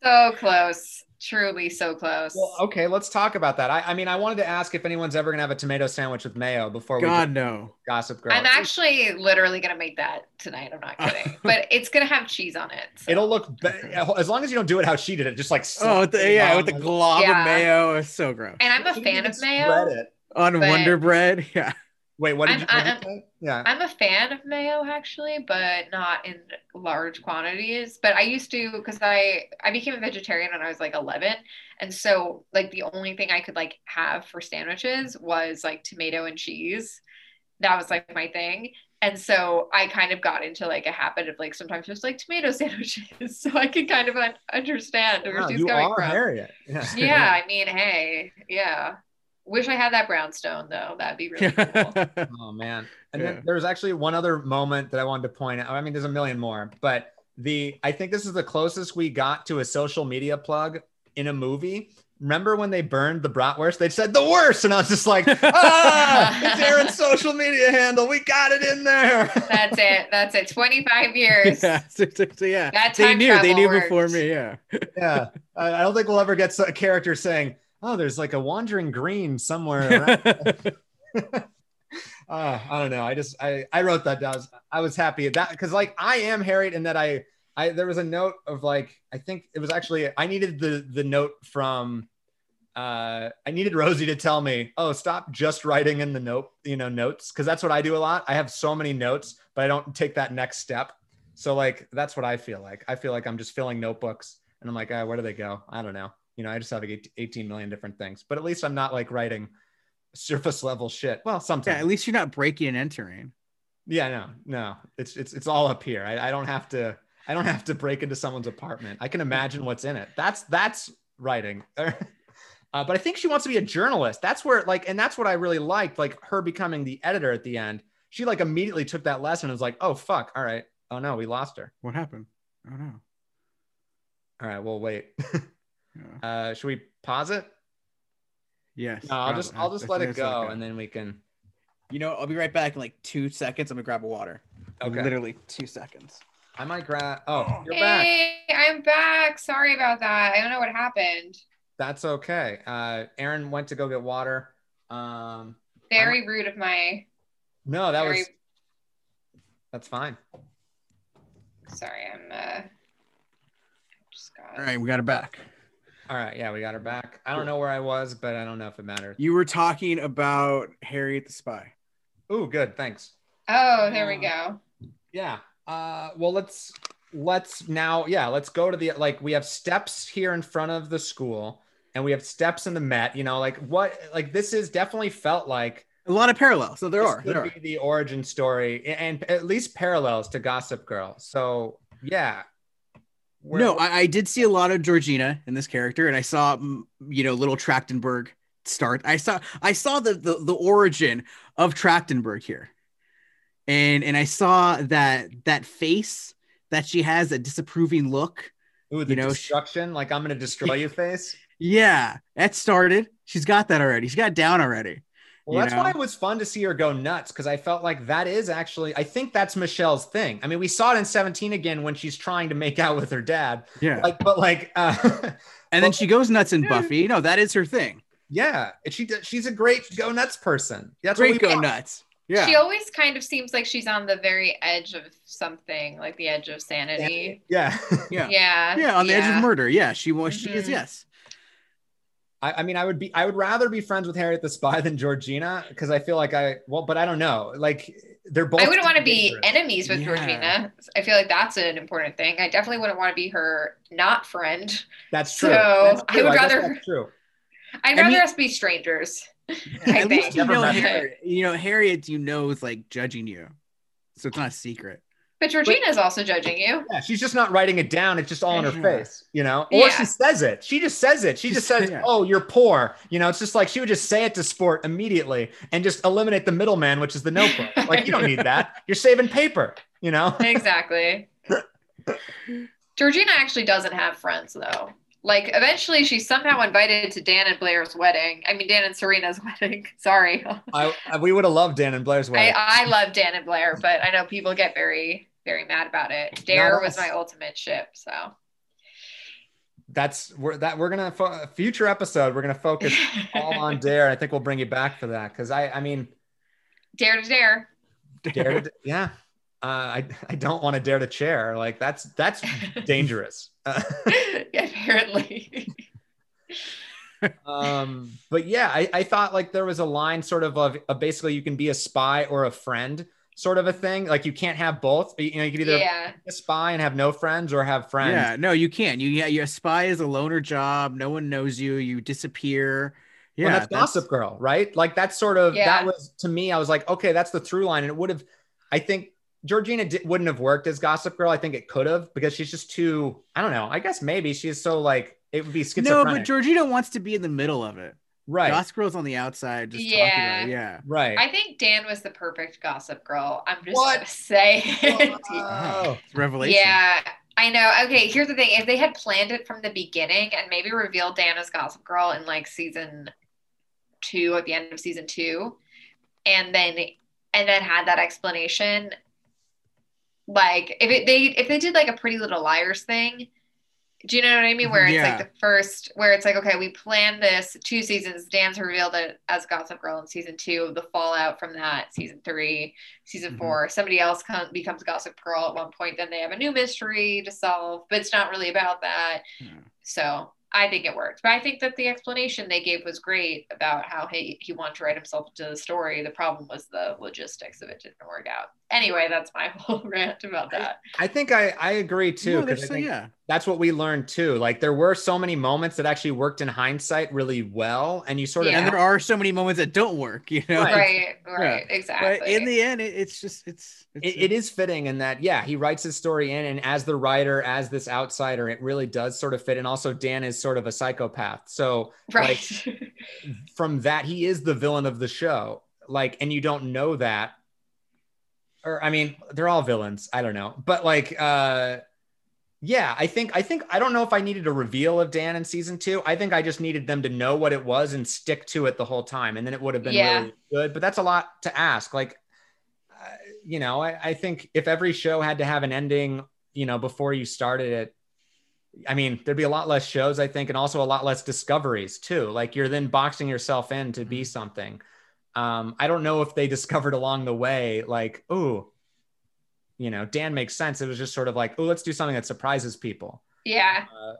So close. Truly so close. Well, okay, let's talk about that. I, I mean, I wanted to ask if anyone's ever gonna have a tomato sandwich with mayo before we God do no. Gossip Girl. I'm actually literally gonna make that tonight. I'm not kidding. but it's gonna have cheese on it. so- It'll look be- as long as you don't do it how she did it, just like Oh, with the, yeah, on with the the- glob Yeah. of mayo. It's so gross. and I'm a You fan of mayo. it. On but- Wonder Bread. Yeah. Wait, what did you, I'm- did you? Yeah. I'm a fan of mayo actually, but not in large quantities. But I used to because I I became a vegetarian when I was like 11, and so like the only thing I could like have for sandwiches was like tomato and cheese. That was like my thing. And so I kind of got into like a habit of like sometimes just like tomato sandwiches, so I can kind of un- understand where Wow, she's you coming are from. Harriet. Yeah. Yeah, I mean, hey, yeah. Wish I had that brownstone though. That'd be really cool. Oh man. And Yeah. then there was actually one other moment that I wanted to point out. I mean, there's a million more, but the I think this is the closest we got to a social media plug in a movie. Remember when they burned the bratwurst? They said the worst, and I was just like, ah, it's Aaron's social media handle. We got it in there. That's it. That's it. 25 years. yeah. So, so- so, yeah. That They knew. They knew worked. before me. Yeah. yeah, I I don't think we'll ever get a character saying, "Oh, there's like a wandering green somewhere." uh, I don't know. I just I I wrote that down. I was happy at that because like I am Harriet in that I I there was a note of like I think it was actually I needed the the note from uh I needed Rosie to tell me, "Oh, stop just writing in the note, you know, notes because that's what I do a lot. I have so many notes, but I don't take that next step. So like that's what I feel like. I feel like I'm just filling notebooks and I'm like, ah, where do they go? I don't know. You know, I just have like 18 million different things, but at least I'm not like writing surface level shit. Well, sometimes. Yeah. At least you're not breaking and entering. Yeah, no, no. It's it's it's all up here. I, I don't have to I don't have to break into someone's apartment. I can imagine what's in it. That's that's writing. uh, but I think she wants to be a journalist. That's where like, and that's what I really liked. Like her becoming the editor at the end. She like immediately took that lesson and was like, oh fuck, all right. Oh no, we lost her. What happened? Oh no. All right, well wait. Yeah. uh, should we pause it? Yes. No, I'll just I'll just let it go okay. and then we can. You know, I'll be right back in like two seconds. I'm gonna grab a water. Okay. Literally two seconds. I might grab. Oh, you're back. Hey, I'm back. Sorry about that. I don't know what happened. That's okay. Uh, Aaron went to go get water. Um, Very rude of my. no, that Very- was. That's fine. Sorry, I'm. uh Just got. All right, we got it back. All right, yeah, we got her back. I don't know where I was, but I don't know if it matters. You were talking about Harriet the Spy. Oh, good, thanks. Oh, there we go. Yeah. Uh, well, let's let's now, yeah, let's go to the like we have steps here in front of the school, and we have steps in the Met. You know, like what, like this is definitely felt like A lot of parallels. So there this are. could There are. the origin story, and at least parallels to Gossip Girl. So yeah. Where- no, I, I did see a lot of Georgina in this character, and I saw mm, you know little Trachtenberg start. I saw I saw the the, the origin of Trachtenberg here, and and I saw that that face that she has a disapproving look. Ooh, the you know, she- destruction, like I'm gonna destroy you face. Yeah, that started. She's got that already. She's got down already. Well, that's know? why it was fun to see her go nuts because I felt like that is actually, I think that's Michelle's thing. I mean, we saw it in 17 again when she's trying to make out with her dad. Yeah, Like, but like, uh, and then she goes nuts in Buffy. No, that is her thing. yeah, and she she's a great go nuts person. That's Great what we go want. nuts. Yeah, She always kind of seems like she's on the very edge of something, like the edge of sanity. Yeah, yeah, Yeah. yeah, on the edge of murder. Yeah, she was. She is. Mhm. Yes. I, I mean, I would be, I would rather be friends with Harriet the Spy than Georgina because I feel like I, well, but I don't know. Like, they're both. I wouldn't want to be enemies with Yeah. Georgina. I feel like that's an important thing. I definitely wouldn't want to be her not friend. That's true. So, That's I would guess rather- that's true. I'd I rather mean- us be strangers. I At least you know, Never met her. Harriet, you know, Harriet, you know, is like judging you, so it's not a secret. But Georgina's also judging you. Yeah, she's just not writing it down. It's just all in her face, you know? Or Yeah. she says it. She just says it. She just says, Yeah. Oh, you're poor. You know, it's just like she would just say it to sport immediately and just eliminate the middleman, which is the notebook. Like, you don't need that. You're saving paper, you know? Exactly. Georgina actually doesn't have friends though. Like eventually she's somehow invited to Dan and Blair's wedding. I mean Dan and Serena's wedding. Sorry. I, I- we would have loved Dan and Blair's I, wedding. I love Dan and Blair, but I know people get very, very mad about it. Dare was my ultimate ship. So That's we're that we're gonna fo- future episode. We're gonna focus all on Dare. I think we'll bring you back for that because I I mean dare to dare. Dare to, yeah. Uh, I I don't want to dare to chair like that's that's dangerous. Uh, Apparently. um but yeah I, I thought like there was a line sort of of, of basically you can be a spy or a friend sort of a thing like you can't have both you know you can either yeah. be a spy and have no friends or have friends Yeah, no, you can't. You yeah, your spy is a loner job. No one knows you. You disappear. Yeah, Well, that's, gossip girl right like that's sort of Yeah. that was to me i was like okay that's the through line and it would have i think georgina di- wouldn't have worked as gossip girl i think it could have because she's just too i don't know i guess maybe she's so like it would be schizophrenic. No, but Georgina wants to be in the middle of it. Right Gossip Girl's on the outside, just talking Yeah. about. Yeah. right I think Dan was the perfect gossip girl. I'm just What? gonna say. Oh. It's revelation. Yeah, I know. Okay, here's the thing: if they had planned it from the beginning and maybe revealed Dan as Gossip Girl in like season two, at the end of season two, and then and then had that explanation, like if it, they if they did like a Pretty Little Liars thing. Do you know what I mean? Where it's Yeah. like the first, where it's like, okay, we planned this two seasons. Dan's revealed it as Gossip Girl in season two. The fallout from that, season three, season Mhm. four. Somebody else come, becomes Gossip Girl at one point. Then they have a new mystery to solve, but it's not really about that. Yeah. So I think it worked. But I think that the explanation they gave was great about how he, he wanted to write himself into the story. The problem was the logistics of it didn't work out. Anyway, that's my whole rant about that. I think I, I agree too. No, 'cause I so- think yeah. that's what we learned too. Like there were so many moments that actually worked in hindsight really well. And you sort of Yeah. And there are so many moments that don't work, you know. Right. Right, right, exactly. But in the end, it, it's just it's, it's it, it is fitting in that, yeah, he writes his story in, and as the writer, as this outsider, it really does sort of fit. And also, Dan is sort of a psychopath. So right. from that, he is the villain of the show. Like, and you don't know that. Or I mean, they're all villains. I don't know. But like uh yeah, I think I think I don't know if I needed a reveal of Dan in season two. I think I just needed them to know what it was and stick to it the whole time, and then it would have been Yeah. really good. But that's a lot to ask. Like, uh, you know, I, I think if every show had to have an ending, you know, before you started it, I mean, there'd be a lot less shows, I think, and also a lot less discoveries too. Like you're then boxing yourself in to be something. Um, I don't know if they discovered along the way, like, oh, you know, Dan makes sense. It was just sort of like, oh, let's do something that surprises people. Yeah. Uh,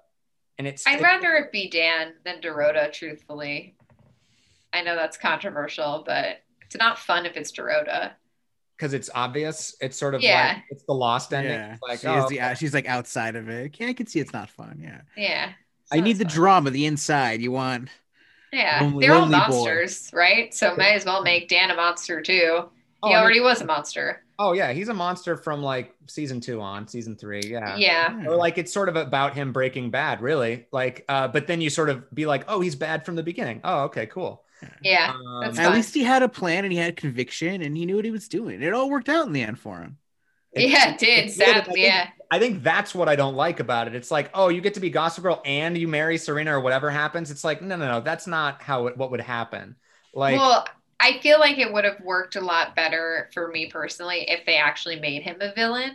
and it's I'd it- rather it be Dan than Dorota, truthfully. I know that's controversial, but it's not fun if it's Dorota. Because it's obvious. It's sort of Yeah. like it's the lost ending. Yeah, like she oh, is the, uh, she's like outside of it. Yeah, I can see it's not fun. Yeah, Yeah. I need the fun. drama, the inside. You want Yeah. Lonely- They're all lonely boy. monsters, right? So might as well make Dan a monster too. oh, He I mean- already was a monster. oh yeah, he's a monster from like season two on season three. Yeah. Yeah. Or like it's sort of about him breaking bad, really. Like, uh, but then you sort of be like, oh, he's bad from the beginning. Oh, okay, cool. Yeah. Um, At fine. least he had a plan and he had conviction and he knew what he was doing. It all worked out in the end for him. It's- yeah, it did. it's good. I Sadly, think- yeah. I think that's what I don't like about it. It's like, oh, you get to be Gossip Girl and you marry Serena or whatever happens. It's like, no, no, no, that's not how it what would happen. Like, well, I feel like it would have worked a lot better for me personally if they actually made him a villain.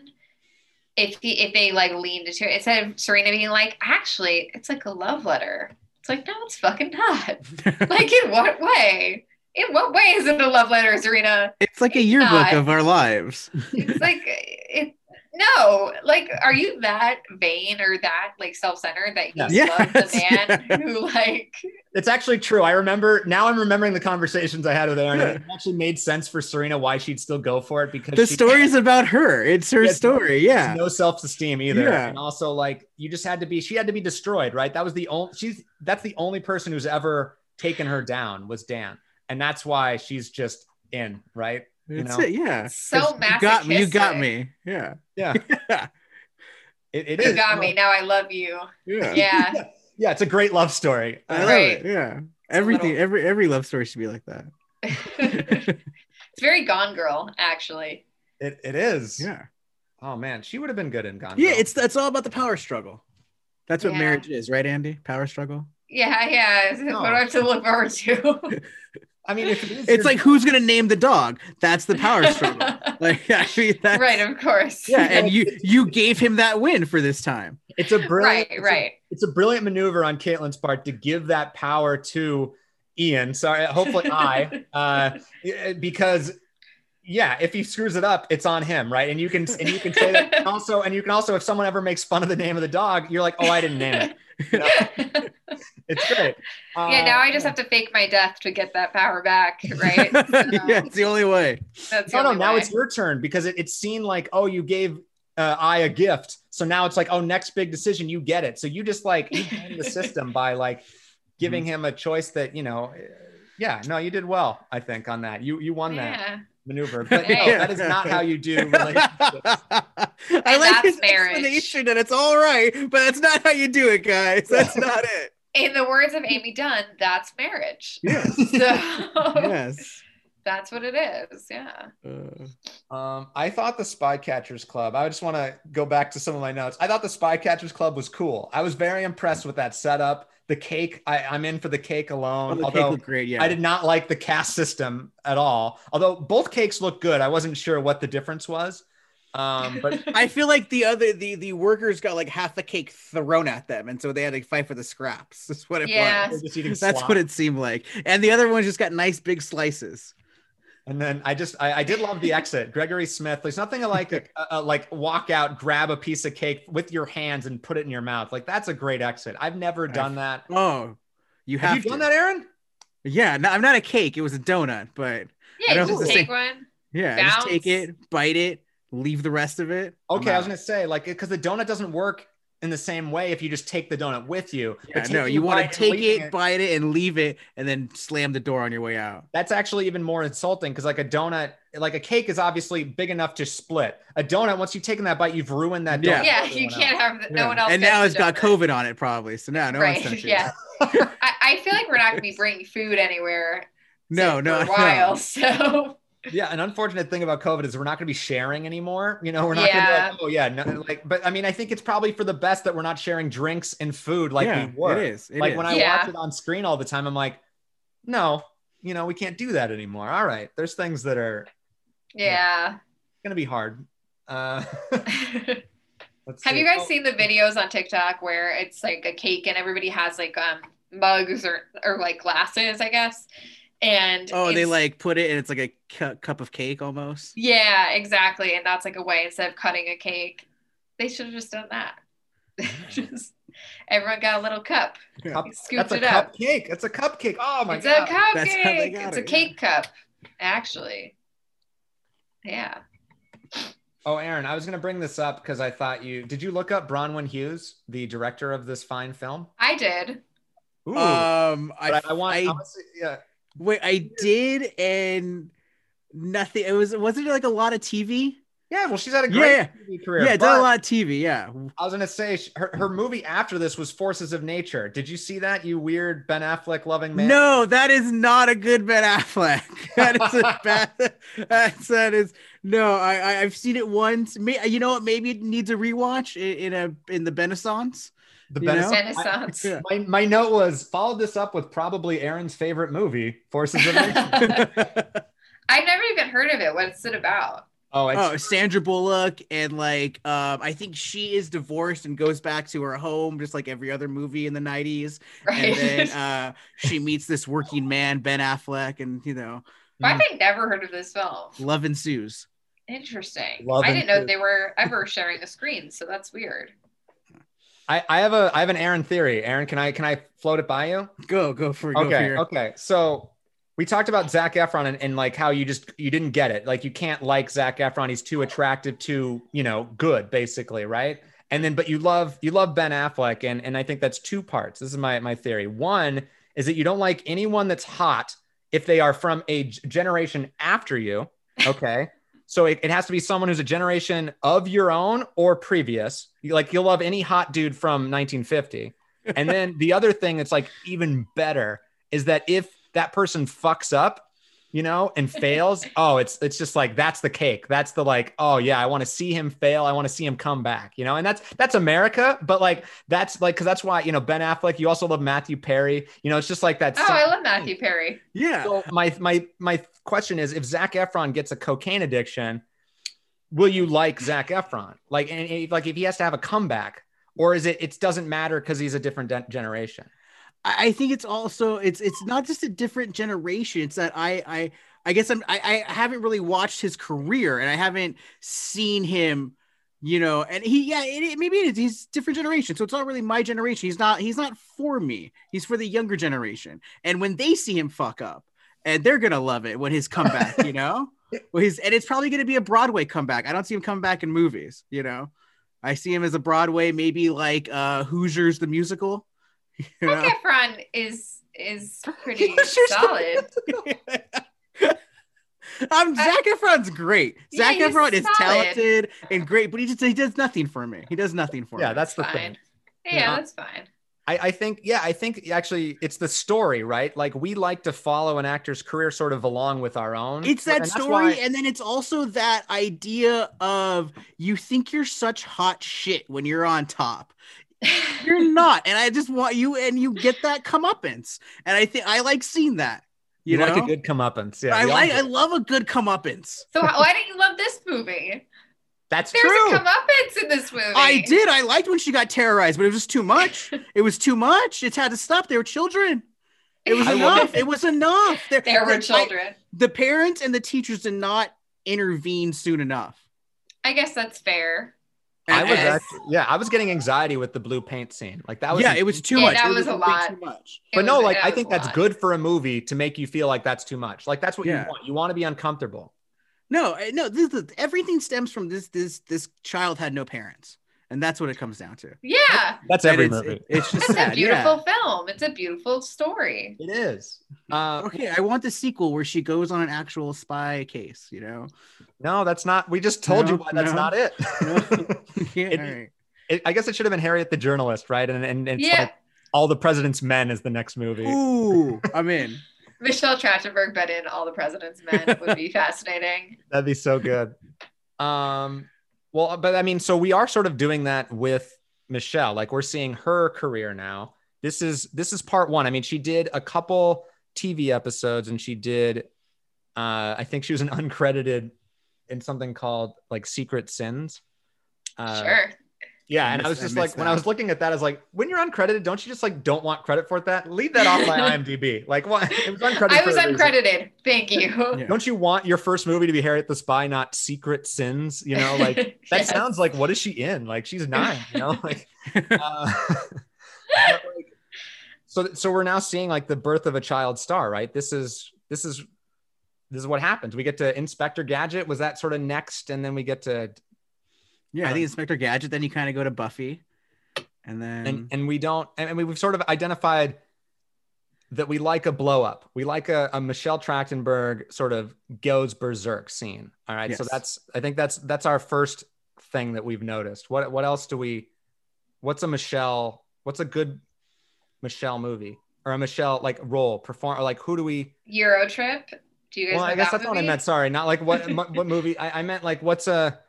If he, if they like leaned into it instead of Serena being like, actually, it's like a love letter. It's like, no, it's fucking not. like, in what way? In what way is it a love letter, Serena? it's like a yearbook not. of our lives. It's like it. No, like, are you that vain or that like self-centered that you Yes. love the man yeah. who like? It's actually true. I remember now. I'm remembering the conversations I had with Aaron. and It actually made sense for Serena why she'd still go for it because the she story is about her. It's her story. has Yeah. no self-esteem either, Yeah. and also like you just had to be. She had to be destroyed, right? That was the only. She's that's the only person who's ever taken her down was Dan, and that's why she's just in, right? You know? it. Yeah. So 'Cause You got me. You got me. Yeah. Yeah, Yeah. it, it You is. got me. Now I love you. Yeah. Yeah. Yeah, it's a great love story. I uh, love Right. it. Yeah. Everything. little- Every every love story should be like that. it's very Gone Girl, actually. It, it is. yeah. Oh man, she would have been good in Gone. Yeah. Girl. It's that's all about the power struggle. That's what Yeah. marriage is, right, Andy? Power struggle. Yeah, yeah. No. What do I have to look forward to? I mean, if it is, It's your- like who's gonna name the dog? That's the power struggle. Like I mean, that's, right, of course. Yeah, and you you gave him that win for this time. it's a brilliant. right, it's a- right. it's a brilliant maneuver on Caitlin's part to give that power to Ian. Sorry, hopefully I, uh, because yeah, if he screws it up, it's on him, right? And you can and you can say that and also, and you can also, if someone ever makes fun of the name of the dog, you're like, oh, I didn't name it. You know? It's great. yeah, now I just have to fake my death to get that power back, right? So yeah, it's the only way. that's No, no, only now way. it's your turn because it, it's seen like, oh, you gave uh, I a gift. So now it's like, oh, next big decision, you get it. So you just like you the system by like giving him a choice that you know. uh, Yeah, no, you did well. I think on that. You you won that Yeah. Maneuver, but no, Hey. that is not how you do relationships. I like that's his marriage. explanation, and it's all right, but that's not how you do it, guys. That's not it. In the words of Amy Dunne, that's marriage. Yes. So yes. that's what it is. Yeah. Uh, Um, I thought the Spy Catchers Club. I just want to go back to some of my notes. I thought the Spy Catchers Club was cool. I was very impressed with that setup. The cake, I, I'm in for the cake oh, alone. the although looked great. Yeah. I did not like the caste system at all. Although both cakes look good. I wasn't sure what the difference was. Um, but I feel like the other the the workers got like half the cake thrown at them, and so they had to fight for the scraps. That's what it Yeah. was. just eating That's slop. what it seemed like. And the other ones just got nice big slices. And then I just I, I did love the exit. Gregory Smith. There's nothing like a, a, like walk out, grab a piece of cake with your hands and put it in your mouth. Like that's a great exit. I've never done that. Oh, you have, Have you to. done that, Aaron? Yeah, no, I'm not a cake. It was a donut, but Yeah, don't just take one. yeah, just take it, bite it, leave the rest of it. Okay, I was gonna say like because the donut doesn't work in the same way if you just take the donut with you. Yeah, But no, you want to take leaving it, bite it, and leave it, and then slam the door on your way out. That's actually even more insulting because like a donut, like a cake is obviously big enough to split. A donut, once you've taken that bite, you've ruined that Yeah. donut. Yeah, you everyone can't else. have the, no Yeah. one else. And now it's got donut. COVID on it, probably. So now no one's Right. touching Yeah. I, I feel like we're not going to be bringing food anywhere. No, for no, a while. no. So Yeah, an unfortunate thing about COVID is we're not going to be sharing anymore. You know, we're not going to Yeah. like, oh yeah, no, like. But I mean, I think it's probably for the best that we're not sharing drinks and food like yeah, we were. It is. It like is. when I Yeah. watch it on screen all the time, I'm like, no, you know, we can't do that anymore. All right, there's things that are yeah. It's going to be hard. Uh, Let's Have see. you guys Oh, seen the videos on TikTok where it's like a cake and everybody has like um mugs or or like glasses, I guess. And Oh, they like put it and it's like a cu- cup of cake almost. Yeah, exactly. And that's like a way instead of cutting a cake, they should have just done that. just everyone got a little cup. Cup- Scooped That's a it up. cupcake. That's a cupcake. Oh my it's god. a cupcake. That's how they got It's it, a yeah. cake cup, actually. Yeah. Oh, Aaron, I was going to bring this up because I thought you did. You look up Bronwen Hughes, the director of this fine film? I did. Ooh, Um, I, I, I want. I, I, want to see- yeah. Wait, I did and nothing. It was wasn't it like a lot of TV? Yeah, well, she's had a great yeah. TV career. yeah, done a lot of TV. Yeah, I was gonna say her, her movie after this was Forces of Nature. Did you see that? You weird Ben Affleck loving man. no, that is not a good Ben Affleck. That is a bad. That's, that is no. I, I I've seen it once. May, you know what? Maybe it needs a rewatch in, in a in the Renaissance. The you Ben. I- Renaissance. My, my note was followed this up with probably Aaron's favorite movie, Forces of Nature. I've never even heard of it. What's it about? oh, it's, oh, Sandra Bullock and like um, I think she is divorced and goes back to her home, just like every other movie in the '90s. Right. And then uh, she meets this working man, Ben Affleck, and you know, I've never heard of this film. love ensues. Interesting. Love I didn't know and- they were ever sharing the screen, so that's weird. I, I have a I have an Aaron theory. Aaron, can I can I float it by you? Go, go for go for okay your- okay. So we talked about zac efron and, and like how you just you didn't get it. Like you can't like zac efron. He's too attractive too you know good basically right? And then but you love you love ben affleck and and i think that's two parts. This is my my theory. One is that you don't like anyone that's hot if they are from a generation after you okay so it, it has to be someone who's a generation of your own or previous. Like you'll love any hot dude from 1950 and then the other thing that's like even better is that if that person fucks up, you know, and fails, oh, it's it's just like that's the cake. That's the like, oh yeah, I want to see him fail. I want to see him come back, you know, and that's that's America, but like that's like because that's why you know Ben Affleck. You also love Matthew Perry. You know, it's just like that. Oh, I love Matthew mm. Perry. yeah. So my my my question is, if Zac Efron gets a cocaine addiction, will you like Zac Efron? Like, and and, like if he has to have a comeback, or is it it doesn't matter because he's a different de- generation? I think it's also it's it's not just a different generation. It's that I I I guess I'm I, I haven't really watched his career and I haven't seen him, you know. And he yeah it, it- maybe it is he's different generation, so it's not really my generation. He's not he's not for me. He's for the younger generation. And when they see him fuck up, and they're gonna love it when his comeback, you know. Well, he's and it's probably gonna be a Broadway comeback. I don't see him coming back in movies, you know. I see him as a Broadway, maybe like uh Hoosiers the musical. You know? Zac Efron is is pretty Hoosiers the solid. um, Zac Efron's great. Yeah, Zac he's Efron is solid. talented and great, but he just he does nothing for me. He does nothing for Yeah, me. Yeah, that's the Fine. thing. Yeah, Yeah. that's fine. I, I think, yeah, I think actually it's the story, right? Like we like to follow an actor's career sort of along with our own. It's that And story, why- and then it's also that idea of you think you're such hot shit when you're on top. You're not, and I just want you, and you get that comeuppance, and I think I like seeing that. You, you know, like a good comeuppance. Yeah, I like. I love a good comeuppance. So how- why didn't you love this movie? That's There's true. a comeuppance in this movie. I did. I liked when she got terrorized, but it was just too much. it was too much. It had to stop. They were children. It was enough. it. It was enough. There- There were I- children. the parents and the teachers did not intervene soon enough. I guess that's fair. I was actually, yeah, I was getting anxiety with the blue paint scene. Like that was yeah, it was too Yeah, much. that It was a lot. Too much. But It no, like I think that's lot. good for a movie to make you feel like that's too much. Like that's what Yeah. you want. You want to be uncomfortable. No, eh, no. This, is everything stems from this. This this child had no parents, and that's what it comes down to. Yeah. That's every it's, movie. it- it's just It's sad. a beautiful Yeah. film. It's a beautiful story. it is. Uh, Okay, I want the sequel where she goes on an actual spy case. You know. No, that's not. We just told you why that's no. not it. yeah. It- all right. It- I guess it should have been Harriet the journalist, right? And and it's Yeah. like all the president's men is the next movie. Ooh, I'm in. Michelle Trachtenberg, but in All the President's Men would be fascinating. That'd be so good. Um, well, but I mean, so we are sort of doing that with Michelle. Like we're seeing her career now. This is this is part one. I mean, she did a couple TV episodes, and she did. Uh, I think she was an uncredited in something called like Secret Sins. Uh, sure. Yeah, I and I was missed- I just like, missed when I was looking at that, I was like, when you're uncredited, don't you just like don't want credit for that? Leave that off my IMDb. Like, what? It was uncredited. I was a reason. uncredited. Thank you. Yeah. Don't you want your first movie to be Harriet the Spy, not Secret Sins? You know, like that Yes. sounds like what is she in? Like she's nine. You know, like. Uh, like, so, so we're now seeing like the birth of a child star, right? This is this is this is what happens. We get to Inspector Gadget. Was that sort of next, and then we get to Yeah, I think Inspector Gadget. Then you kind of go to Buffy, and then and and we don't and, and we've sort of identified that we like a blow up we like a, a michelle trachtenberg sort of goes berserk scene. All right? So that's i think that's that's our first thing that we've noticed. What what else do we what's a michelle what's a good michelle movie? Or a michelle like role perform or like who do we EuroTrip. Do you guys well know i guess that that's what i meant. Sorry. Not like what what movie? I, I meant like what's a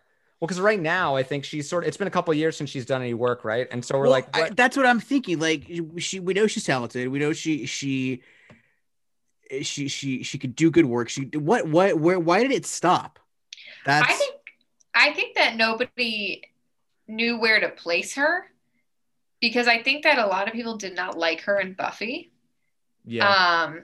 well because right now i think she's sort of it's been a couple of years since she's done any work right and so we're Well, like I- that's what I'm thinking. Like she, we know she's talented. We know she she she she she could do good work. She what what where why did it stop? That's I think I think that nobody knew where to place her because I think that a lot of people did not like her in Buffy. yeah Um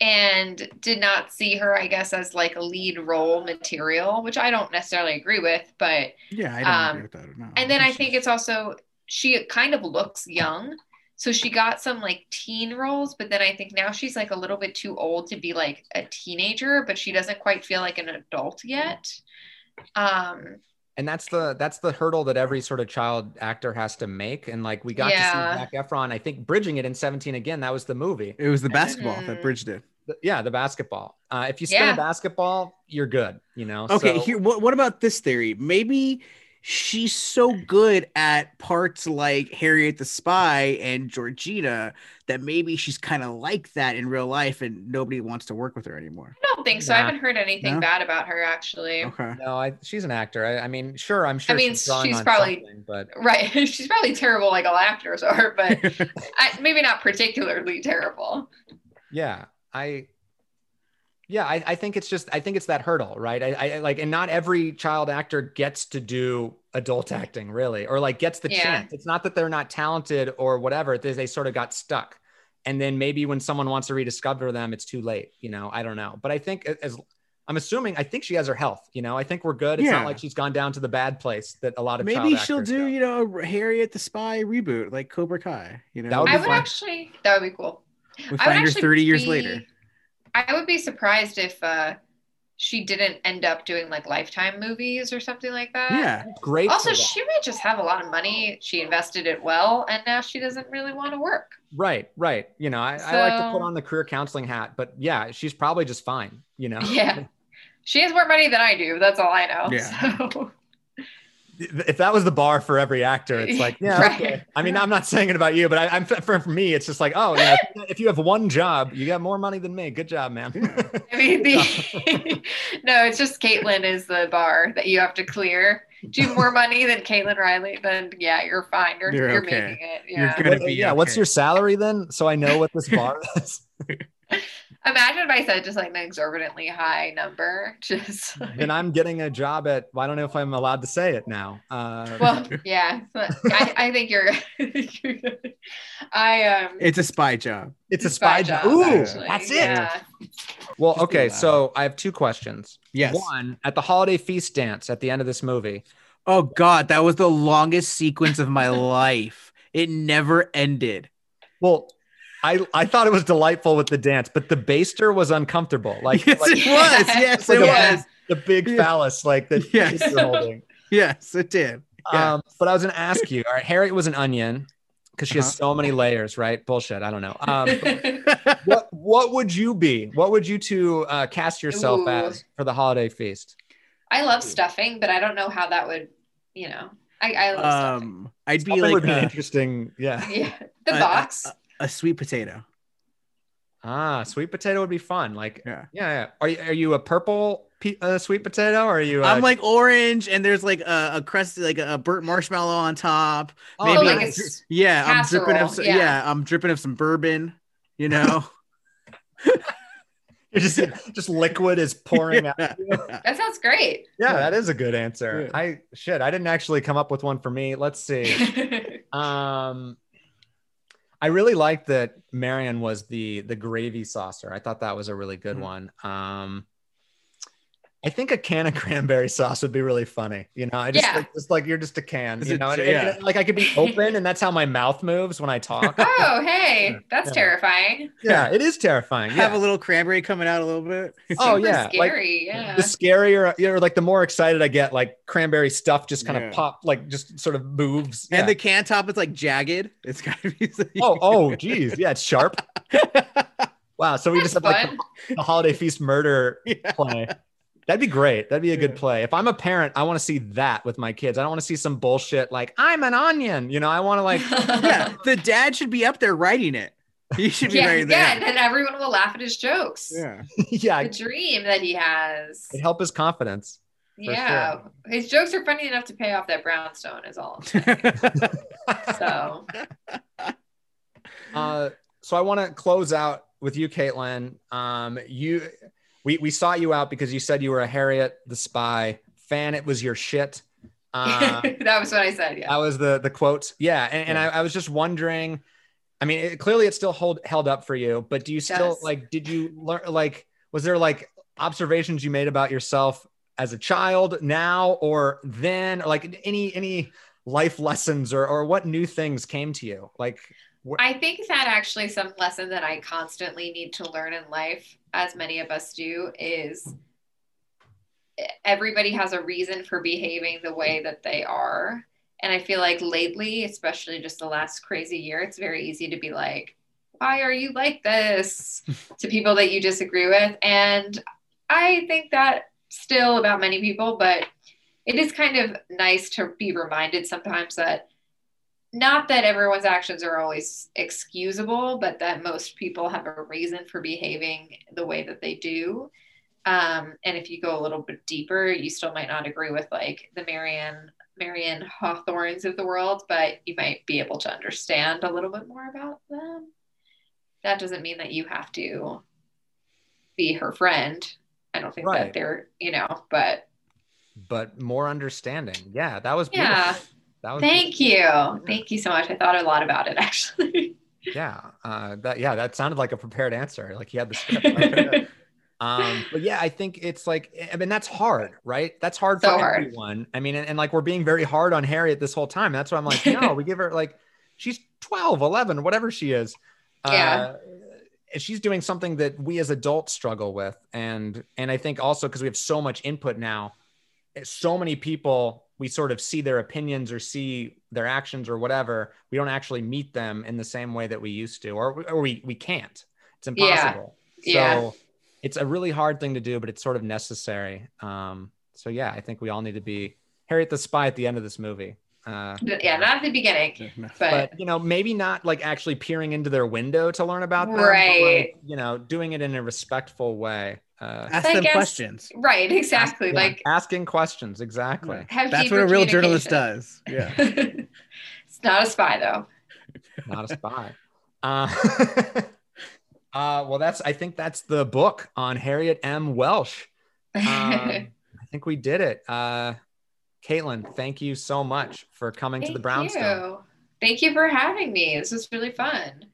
and did not see her, I guess, as like a lead role material, which I don't necessarily agree with, but yeah. I don't um, agree with that. No. and then I think it's also she kind of looks young. So she got some like teen roles, but then I think now she's like a little bit too old to be like a teenager, but she doesn't quite feel like an adult yet. Um and that's the that's the hurdle that every sort of child actor has to make and like we got Yeah. to see Zac Efron I think bridging it in 17 again that was the movie it was the basketball that Mm. bridged it. Yeah the basketball uh, if you spin Yeah. a basketball you're good you know Okay, So- here. What, what about this theory? Maybe she's so good at parts like Harriet the Spy and Georgina that maybe she's kind of like that in real life, and nobody wants to work with her anymore. I don't think so. I haven't heard anything No? bad about her actually. Okay. no I, she's an actor I, I mean sure I'm sure I mean, she's, she's on probably- but Right. She's probably terrible like all actors are, but I, maybe not particularly terrible. yeah I yeah I, I think it's just I think it's that hurdle right I, I like and not every child actor gets to do adult acting really or like gets the Yeah. chance it's not that they're not talented or whatever they, they sort of got stuck and then maybe when someone wants to rediscover them it's too late you know I don't know but I think as I'm assuming I think she has her health you know I think we're good it's Yeah. not like she's gone down to the bad place that a lot of maybe child she'll actors do, go. you know, Harriet the Spy reboot like Cobra Kai. You know, That would I be would fun. actually that would be cool. we I find her actually thirty years be- later. I would be surprised if uh she didn't end up doing like lifetime movies or something like that. Yeah, great Also, she might just have a lot of money. She invested it well, and now she doesn't really want to work. Right, right. You know, I, I like to put on the career counseling hat, but yeah, she's probably just fine. You know, Yeah. She has more money than I do. That's all I know. Yeah. So, if that was the bar for every actor, it's like, yeah. Right. okay. I mean, I'm not saying it about you, but I, I'm for, for me, it's just like, oh, you know, if you have one job, you got more money than me. Good job, man. I mean, the no, it's just Caitlyn is the bar that you have to clear. Do you have more money than Caitlyn Riley? Then yeah, you're fine. You're You're you're, okay. making it. You're Yeah. gonna What- be yeah. What's your salary then? So I know what this bar is. Imagine if I said just like an exorbitantly high number. Just like- and I'm getting a job at. Well, I don't know if I'm allowed to say it now. Uh, well, yeah. I, I think you're. you're. I um. it's a spy job. it's a spy job. Ooh, actually. that's it. Yeah. Well, Just okay. So I have two questions. Yes. One, at the holiday feast dance at the end of this movie, Oh God, that was the longest sequence of my life. It never ended. Well, I I thought it was delightful with the dance, but the baster was uncomfortable. Like, yes, like it was. Yes, like it a was. the big Yeah. phallus, like that Yes. you're holding. Yes, it did. Yeah. Um, but I was gonna ask you. All right, Harriet was an onion because she has Uh-huh. so many layers, right? Bullshit. I don't know. Um, what what would you be? What would you two uh, cast yourself Ooh. as for the holiday feast? I love stuffing, but I don't know how that would. You know, I I love stuffing. um, I'd be Something like would be a, interesting. Yeah. Yeah, the uh, box. A sweet potato. Ah, sweet potato would be fun. Like, Yeah. yeah, yeah. Are you are you a purple pe- uh, sweet potato or are you? I'm like orange, and there's like a, a crust, like a, burnt marshmallow on top. oh, maybe like I'm a nice. Yeah, I'm dripping of some, yeah. yeah. I'm dripping of some bourbon. You know, You're just just liquid is pouring out. That sounds great. Yeah, that is a good answer. Yeah. I shit, I didn't actually come up with one for me. Let's see. Um, I really liked that Marion was the the gravy saucer. I thought that was a really good Mhm. one. Um, I think a can of cranberry sauce would be really funny. You know, I just Yeah. like, just like you're just a can. Is You it- know, and- yeah. and, like I could be open, and that's how my mouth moves when I talk. oh, hey, that's Yeah. terrifying. yeah, it is terrifying. Have a little cranberry coming out a little bit. Oh, Super yeah, like- scary. yeah. the scarier, you know, like the more excited I get, like cranberry stuff just kind Yeah. of pop, like just sort of moves. And the can top is like jagged. It's gotta be. oh, oh, geez, yeah, it's sharp. Wow, so we That's just have like fun. the holiday feast murder Yeah. play. That'd be great. That'd be a good play. If I'm a parent, I want to see that with my kids. I don't want to see some bullshit like I'm an onion. You know, I want to like yeah, the dad should be up there writing it. He should be yeah, writing yeah, that. and then everyone will laugh at his jokes. Yeah. yeah, The dream that he has. it help his confidence. Yeah. His jokes are funny enough to pay off that brownstone is all. So Uh, so I want to close out with you, Caitlin. Um, you, we we sought you out because you said you were a Harriet the Spy fan. It was your shit. Uh, that was what I said. Yeah. That was the the quote. Yeah, and, and I, I was just wondering. I mean, it, clearly it still hold held up for you, but do you still Yes. like? Did you learn? Like, was there like observations you made about yourself as a child now or then, or like any any life lessons or or what new things came to you? Like, wh- I think that actually some lesson that I constantly need to learn in life, as many of us do, is everybody has a reason for behaving the way that they are. And I feel like lately, especially just the last crazy year, it's very easy to be like, why are you like this to people that you disagree with? And I think that still about many people, but it is kind of nice to be reminded sometimes that not that everyone's actions are always excusable, but that most people have a reason for behaving the way that they do. Um, and if you go a little bit deeper, you still might not agree with like the Marianne Marianne Hawthornes of the world, but you might be able to understand a little bit more about them. That doesn't mean that you have to be her friend. I don't think Right. that they're, you know, but but more understanding. Yeah, that was beautiful. yeah. That was Thank you. Thank you so much. I thought a lot about it actually. yeah uh that yeah that sounded like a prepared answer like he had the script um but yeah i think it's like i mean that's hard right that's hard So for hard. everyone i mean and, and like we're being very hard on harriet this whole time that's why i'm like no we give her like she's 12 11 whatever she is Yeah. uh, and she's doing something that we as adults struggle with and and i think also because we have so much input now so many people we sort of see their opinions or see their actions or whatever we don't actually meet them in the same way that we used to or, or we we can't. It's impossible. Yeah. so it's a really hard thing to do but it's sort of necessary. Um so yeah i think we all need to be harriet the spy at the end of this movie. Uh yeah, not at the beginning, but, but you know maybe not like actually peering into their window to learn about them but, Right. like, you know doing it in a respectful way uh Ask them guess- questions. right, exactly. yeah, Like asking questions exactly Yeah. That's what a real journalist does. Yeah. it's not a spy though. not a spy. Uh, uh, well, that's I think that's the book on Harriet M. Welsch. Um, I think we did it. Uh, Caitlin, thank you so much for coming to the Thank Brownstone. you. Thank you for having me. This was really fun.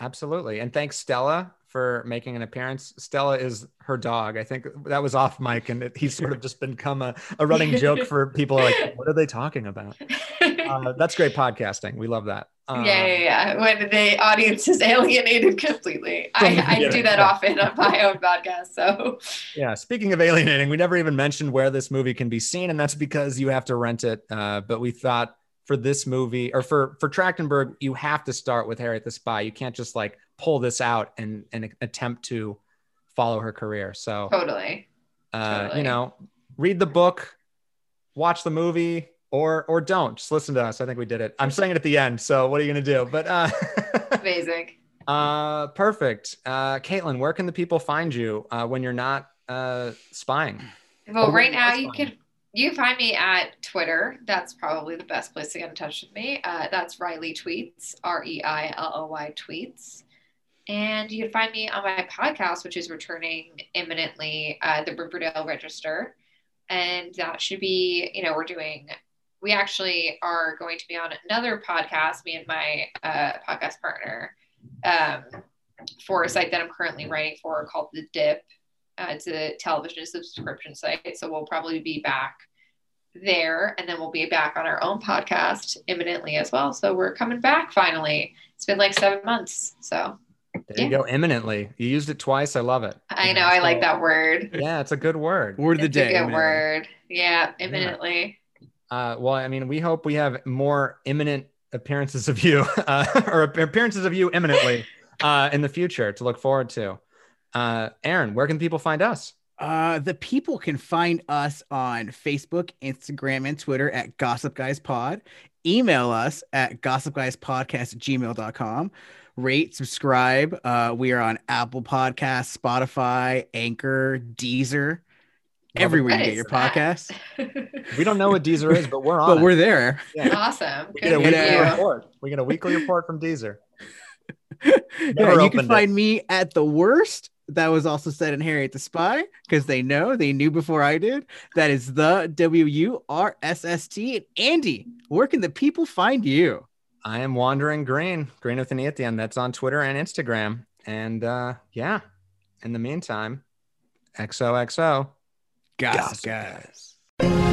Absolutely, and thanks Stella for making an appearance. Stella is her dog. I think that was off mic, and it, he's sort of just become a, a running joke for people. Like, what are they talking about? Uh, that's great podcasting. We love that. Um, yeah, yeah, yeah. When the audience is alienated completely. I, I do that often on my own podcast. So Yeah. Speaking of alienating, we never even mentioned where this movie can be seen, and that's because you have to rent it. Uh, but we thought for this movie or for for Trachtenberg, you have to start with Harriet the Spy. You can't just like pull this out and and attempt to follow her career. So totally. uh, totally. you know, read the book, watch the movie, or or don't. Just listen to us. I think we did it. I'm saying it at the end. So what are you gonna do? But uh, Amazing. uh, perfect. Uh, Caitlin, where can the people find you uh, when you're not uh, spying? Well, right now you can you find me at Twitter. That's probably the best place to get in touch with me. Uh, that's Riley Tweets, R E I L O Y Tweets. And you can find me on my podcast, which is returning imminently, uh, the Riverdale Register. And that should be, you know, we're doing, we actually are going to be on another podcast, me and my uh, podcast partner, um, for a site that I'm currently writing for called The Dip. Uh, it's a television subscription site. So we'll probably be back there and then we'll be back on our own podcast imminently as well. So we're coming back finally. It's been like seven months. So There you go. Imminently. You used it twice. I love it. I know I like that word. Yeah, it's a good word. Word of the It's a day. good evidently. word. Yeah, imminently. Uh, well, I mean, we hope we have more imminent appearances of you uh, or appearances of you imminently uh, in the future to look forward to. Uh, Aaron, where can people find us? Uh, the people can find us on Facebook, Instagram, and Twitter at Gossip Guys Pod. Email us at gossipguyspodcast at gmail.com. Rate, subscribe. Uh, we are on Apple Podcasts, Spotify, Anchor, Deezer, everywhere What you get your that? podcasts. We don't know what Deezer is, but we're on. But it. we're there. Yeah. awesome. We get a weekly Yeah. you. report. We get a weekly report from Deezer. yeah, you can it. find me at the worst. That was also said in Harriet the Spy because they know they knew before I did. That is the W U R S S T. And Andy, where can the people find you? I am Wandering Green, Green with an E at the end. That's on Twitter and Instagram. And uh, yeah, in the meantime, XOXO. Guys, guys. guys.